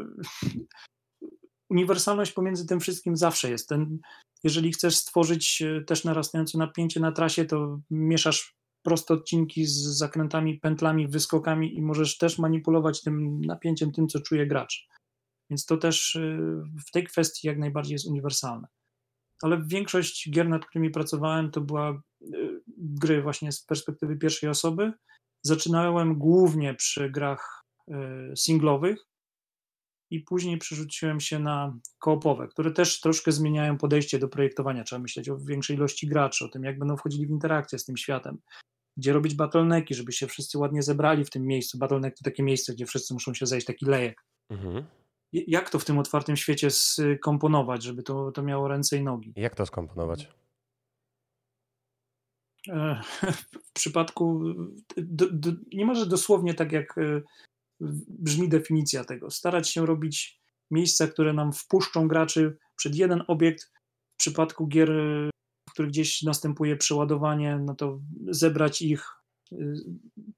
(laughs) uniwersalność pomiędzy tym wszystkim zawsze jest. Ten, jeżeli chcesz stworzyć yy, też narastające napięcie na trasie, to mieszasz proste odcinki z zakrętami, pętlami, wyskokami i możesz też manipulować tym napięciem, tym, co czuje gracz. Więc to też w tej kwestii jak najbardziej jest uniwersalne ale większość gier, nad którymi pracowałem, to była y, gry właśnie z perspektywy pierwszej osoby. Zaczynałem głównie przy grach y, singlowych i później przerzuciłem się na koopowe, które też troszkę zmieniają podejście do projektowania. Trzeba myśleć o większej ilości graczy, o tym, jak będą wchodzili w interakcję z tym światem, gdzie robić battlenecki, żeby się wszyscy ładnie zebrali w tym miejscu. Battleneck to takie miejsce, gdzie wszyscy muszą się zejść, taki lejek. Mhm jak to w tym otwartym świecie skomponować, żeby to, to miało ręce i nogi? Jak to skomponować? E, (laughs) w przypadku do, do, nie może dosłownie tak jak e, brzmi definicja tego. Starać się robić miejsca, które nam wpuszczą graczy przed jeden obiekt. W przypadku gier, w których gdzieś następuje przeładowanie, no to zebrać ich, e,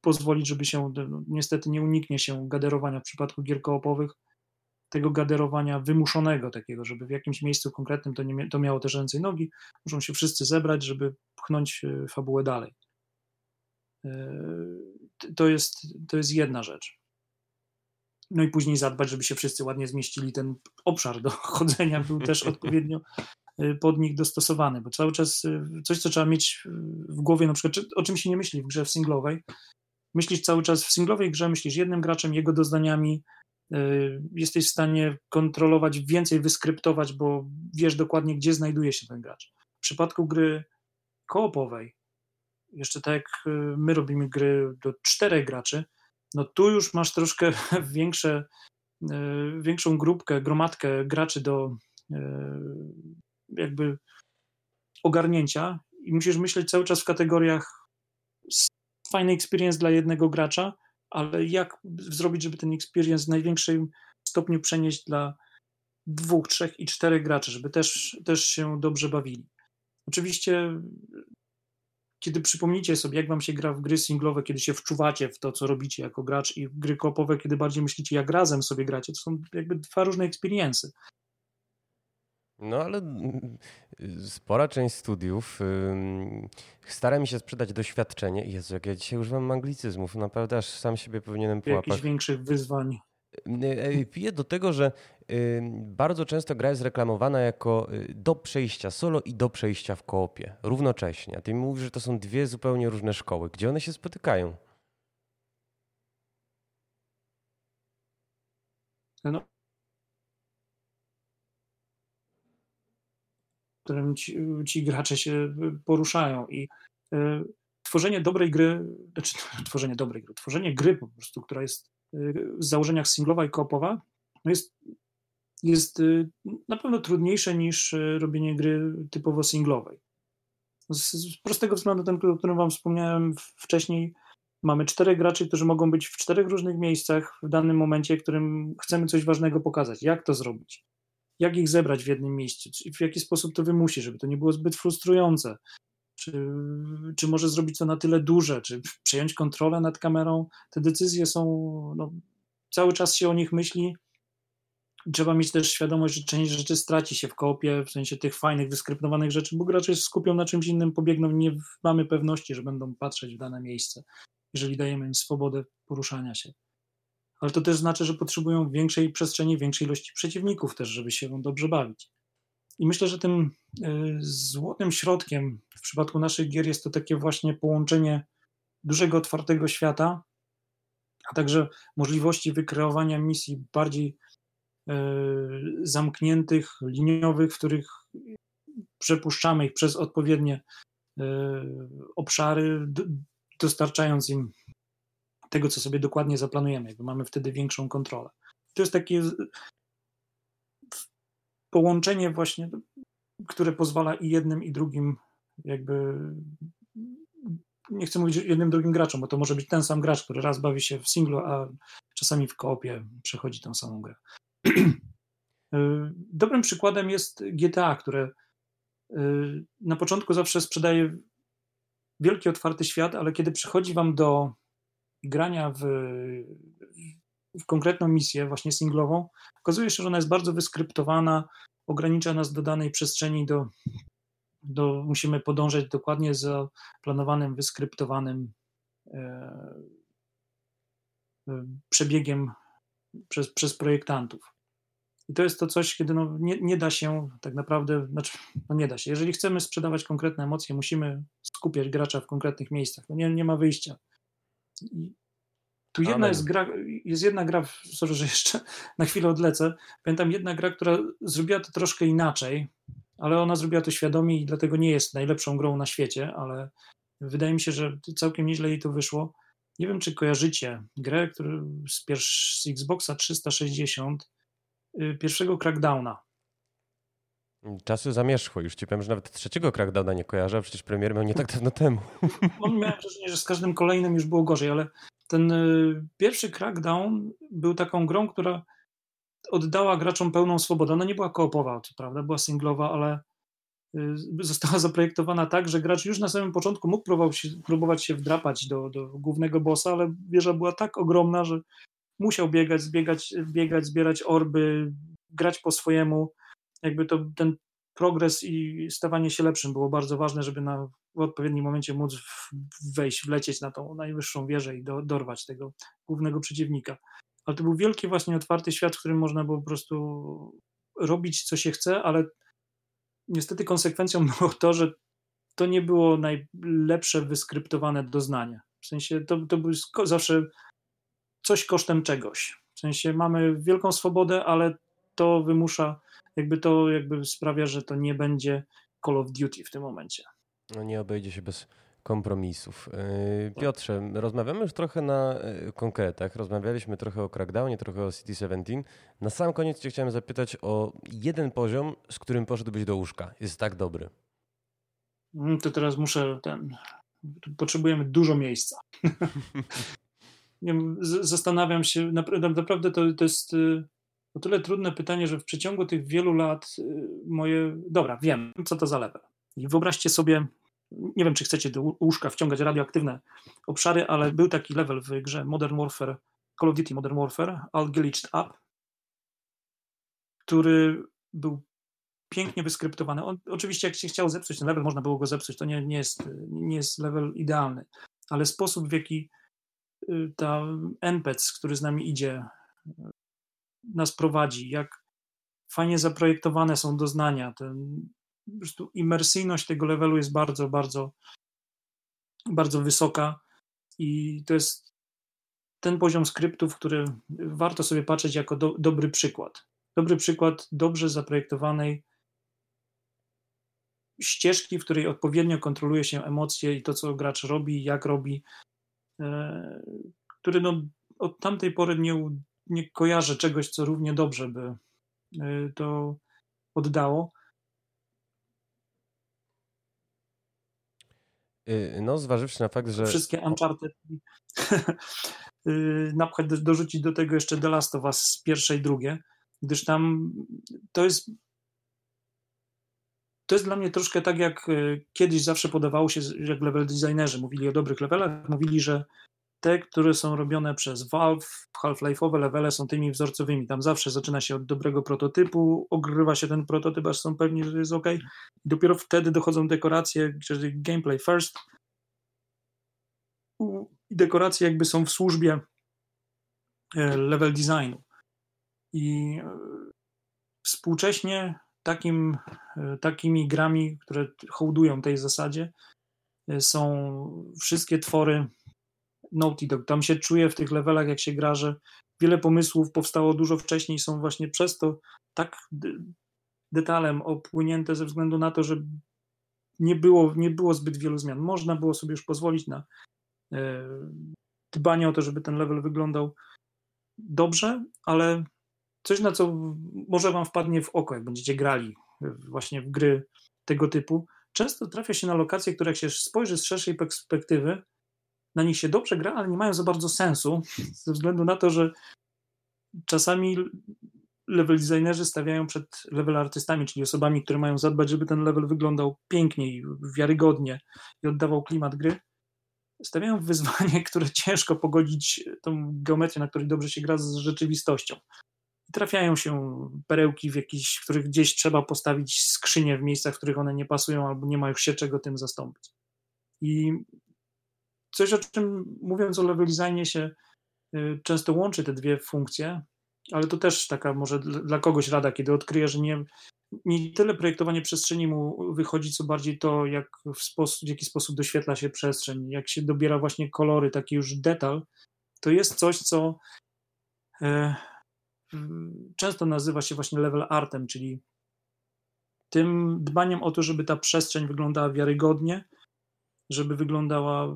pozwolić, żeby się, no, niestety nie uniknie się gaderowania w przypadku gier koopowych, tego gaderowania wymuszonego takiego, żeby w jakimś miejscu konkretnym to, nie, to miało też ręce i nogi, muszą się wszyscy zebrać, żeby pchnąć e, fabułę dalej. E, to jest, to jest jedna rzecz. No i później zadbać, żeby się wszyscy ładnie zmieścili. Ten obszar do (laughs) chodzenia był też odpowiednio e, pod nich dostosowany, bo cały czas coś, co trzeba mieć w głowie, na przykład o czym się nie myśli w grze w singlowej. Myślisz cały czas w singlowej grze, myślisz jednym graczem, jego doznaniami, jesteś w stanie kontrolować, więcej wyskryptować, bo wiesz dokładnie, gdzie znajduje się ten gracz. W przypadku gry koopowej, jeszcze tak jak y, my robimy gry do czterech graczy, no tu już masz troszkę (laughs) większe, y, większą grupkę, gromadkę graczy do jakby ogarnięcia i musisz myśleć cały czas w kategoriach fajny experience dla jednego gracza, ale jak zrobić, żeby ten experience w największym stopniu przenieść dla, dwóch, trzech i czterech graczy, żeby też, też się dobrze bawili. Oczywiście, kiedy przypomnicie sobie, jak wam się gra w gry singlowe, kiedy się wczuwacie w to, co robicie jako gracz i gry kopowe, kiedy bardziej myślicie, jak razem sobie gracie, to są jakby dwa różne experience. No ale mm, spora część studiów yy, stara mi się sprzedać doświadczenie. Jezu, jak ja dzisiaj używam anglicyzmów, naprawdę aż sam siebie powinienem połapać. Jakichś większych wyzwań. Y, piję do tego, że bardzo często gra jest reklamowana jako y, do przejścia solo i do przejścia w koopie równocześnie. A ty mi mówisz, że to są dwie zupełnie różne szkoły. Gdzie one się spotykają? No, którym ci, ci gracze się poruszają i y, tworzenie dobrej gry, znaczy (laughs) tworzenie dobrej gry, tworzenie gry po prostu, która jest y, w założeniach singlowa i koopowa, no jest, jest y, na pewno trudniejsze niż robienie gry typowo singlowej. Z, z prostego względu, ten, o którym wam wspomniałem wcześniej, mamy czterech graczy, którzy mogą być w czterech różnych miejscach w danym momencie, w którym chcemy coś ważnego pokazać. Jak to zrobić? Jak ich zebrać w jednym miejscu, w jaki sposób to wymusi, żeby to nie było zbyt frustrujące, czy, czy może zrobić to na tyle duże, czy przejąć kontrolę nad kamerą. Te decyzje są, no, cały czas się o nich myśli. Trzeba mieć też świadomość, że część rzeczy straci się w kopie, w sensie tych fajnych, wyskryptowanych rzeczy, bo gracze skupią na czymś innym, pobiegną, nie mamy pewności, że będą patrzeć w dane miejsce, jeżeli dajemy im swobodę poruszania się ale to też znaczy, że potrzebują większej przestrzeni, większej ilości przeciwników też, żeby się dobrze bawić. I myślę, że tym e, złotym środkiem w przypadku naszych gier jest to takie właśnie połączenie dużego, otwartego świata, a także możliwości wykreowania misji bardziej e, zamkniętych, liniowych, w których przepuszczamy ich przez odpowiednie e, obszary, dostarczając im tego, co sobie dokładnie zaplanujemy. Jakby mamy wtedy większą kontrolę. To jest takie połączenie właśnie, które pozwala i jednym, i drugim jakby nie chcę mówić jednym, drugim graczom, bo to może być ten sam gracz, który raz bawi się w singlu, a czasami w koopie przechodzi tą samą grę. (clears throat) Dobrym przykładem jest GTA, które y, na początku zawsze sprzedaje wielki, otwarty świat, ale kiedy przychodzi wam do grania w, w konkretną misję, właśnie singlową, okazuje się, że ona jest bardzo wyskryptowana, ogranicza nas do danej przestrzeni, do, do, musimy podążać dokładnie za planowanym, wyskryptowanym e, e, przebiegiem przez, przez projektantów. I to jest to coś, kiedy no nie, nie da się tak naprawdę, znaczy, no nie da się. Jeżeli chcemy sprzedawać konkretne emocje, musimy skupiać gracza w konkretnych miejscach. No nie, nie ma wyjścia. Tu jedna jest gra, jest jedna gra, sorry, że jeszcze na chwilę odlecę. Pamiętam jedna gra, która zrobiła to troszkę inaczej, ale ona zrobiła to świadomie i dlatego nie jest najlepszą grą na świecie, ale wydaje mi się, że całkiem nieźle jej to wyszło. Nie wiem, czy kojarzycie grę, który z, pierwsz, z Xboxa 360, y, pierwszego Crackdowna. Czasy zamierzchły. Już ci powiem, że nawet trzeciego Crackdowna nie kojarzę, a przecież premier miał nie tak dawno temu. (laughs) On miałem wrażenie, że z każdym kolejnym już było gorzej, ale ten y, pierwszy Crackdown był taką grą, która oddała graczom pełną swobodę. Ona nie była koopowa, co prawda, była singlowa, ale y, została (laughs) zaprojektowana tak, że gracz już na samym początku mógł próbować się, próbować się wdrapać do, do głównego bossa, ale wieża była tak ogromna, że musiał biegać, zbiegać, biegać, zbierać orby, grać po swojemu jakby to ten progres i stawanie się lepszym było bardzo ważne, żeby na, w odpowiednim momencie móc wejść, wlecieć na tą najwyższą wieżę i do, dorwać tego głównego przeciwnika. Ale to był wielki właśnie otwarty świat, w którym można było po prostu robić co się chce, ale niestety konsekwencją (laughs) było to, że to nie było najlepsze wyskryptowane doznanie. W sensie to, to był zawsze coś kosztem czegoś. W sensie mamy wielką swobodę, ale to wymusza jakby to jakby sprawia, że to nie będzie Call of Duty w tym momencie. No nie obejdzie się bez kompromisów. Yy, tak. Piotrze, rozmawiamy już trochę na yy, konkretach. Rozmawialiśmy trochę o Crackdownie, trochę o City 17. Na sam koniec cię chciałem zapytać o jeden poziom, z którym poszedłbyś do łóżka. Jest tak dobry. Mm, to teraz muszę ten... Potrzebujemy dużo miejsca. (laughs) zastanawiam się, naprawdę to, to jest y, o tyle trudne pytanie, że w przeciągu tych wielu lat y, moje. Dobra, wiem, co to za level. I wyobraźcie sobie, nie wiem, czy chcecie do łóżka wciągać radioaktywne obszary, ale był taki level w grze Modern Warfare, Call of Duty Modern Warfare, All Glitched Up, który był pięknie wyskryptowany. On, oczywiście, jak się chciał zepsuć ten level, można było go zepsuć. To nie, nie, jest, nie jest level idealny, ale sposób, w jaki y, ta NPC, który z nami idzie, nas prowadzi, jak fajnie zaprojektowane są doznania. Ten, po prostu imersyjność tego levelu jest bardzo, bardzo, bardzo wysoka i to jest ten poziom skryptów, który warto sobie patrzeć jako do, dobry przykład. Dobry przykład dobrze zaprojektowanej ścieżki, w której odpowiednio kontroluje się emocje i to, co gracz robi, jak robi, e, który no, od tamtej pory nie, nie kojarzę czegoś, co równie dobrze by e, to oddało. Y, no, zważywszy na fakt, że. Wszystkie Uncharted. Y, napchać, dorzucić do tego jeszcze The Last of Us pierwsze i drugie, gdyż tam to jest. To jest dla mnie troszkę tak, jak y, kiedyś zawsze podawało się, jak level designerzy mówili o dobrych levelach, mówili, że te, które są robione przez Valve, Half-Life'owe levele są tymi wzorcowymi. Tam zawsze zaczyna się od dobrego prototypu, ogrywa się ten prototyp, aż są pewni, że jest ok. Dopiero wtedy dochodzą dekoracje, czyli gameplay first. I dekoracje jakby są w służbie e, level designu. I e, współcześnie takim, e, takimi grami, które hołdują tej zasadzie, są wszystkie twory Naughty Dog. Tam się czuje w tych levelach, jak się gra, że wiele pomysłów powstało dużo wcześniej, są właśnie przez to tak detalem opłynięte ze względu na to, że nie było, nie było zbyt wielu zmian. Można było sobie już pozwolić na e, dbanie o to, żeby ten level wyglądał dobrze, ale coś, na co może wam wpadnie w oko, jak będziecie grali właśnie w gry tego typu. Często trafia się na lokacje, które jak się spojrzy z szerszej perspektywy, na nich się dobrze gra, ale nie mają za bardzo sensu, (laughs) ze względu na to, że czasami level designerzy stawiają przed level artystami, czyli osobami, które mają zadbać, żeby ten level wyglądał piękniej, wiarygodnie i oddawał klimat gry. Stawiają (laughs) wyzwanie, które ciężko pogodzić tą geometrię, na której dobrze się gra z rzeczywistością. I trafiają się perełki, w, jakichś, w których gdzieś trzeba postawić skrzynie w miejscach, w których one nie pasują, albo nie ma już się czego tym zastąpić. I coś, o czym mówiąc o level designie się y, często łączy te dwie funkcje, ale to też taka może dla kogoś rada, kiedy odkryje, że nie, nie tyle projektowanie przestrzeni mu wychodzi, co bardziej to, jak w, sposób, w jaki sposób doświetla się przestrzeń, jak się dobiera właśnie kolory, taki już detal, to jest coś, co e, często nazywa się właśnie level artem, czyli tym dbaniem o to, żeby ta przestrzeń wyglądała wiarygodnie, żeby wyglądała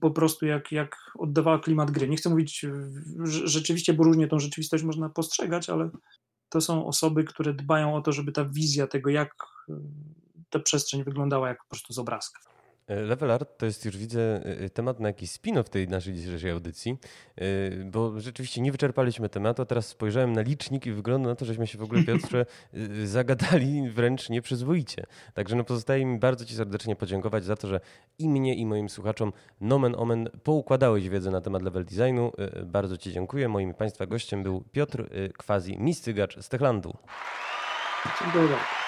po prostu jak, jak oddawała klimat gry. Nie chcę mówić rzeczywiście, bo różnie tą rzeczywistość można postrzegać, ale to są osoby, które dbają o to, żeby ta wizja tego, jak ta przestrzeń wyglądała, jak po prostu z obrazka. E, level Art to jest już widzę e, temat na jakiś spin-off tej naszej dzisiejszej audycji, e, bo rzeczywiście nie wyczerpaliśmy tematu, a teraz spojrzałem na licznik i wygląda na to, żeśmy się w ogóle Piotrze (laughs) zagadali wręcz nieprzyzwoicie. Także no pozostaje mi bardzo Ci serdecznie podziękować za to, że i mnie i moim słuchaczom nomen omen poukładałeś wiedzę na temat level designu. Bardzo Ci dziękuję. Moim Państwa gościem był Piotr Kwazi Mistygacz z Techlandu. Dziękuję bardzo.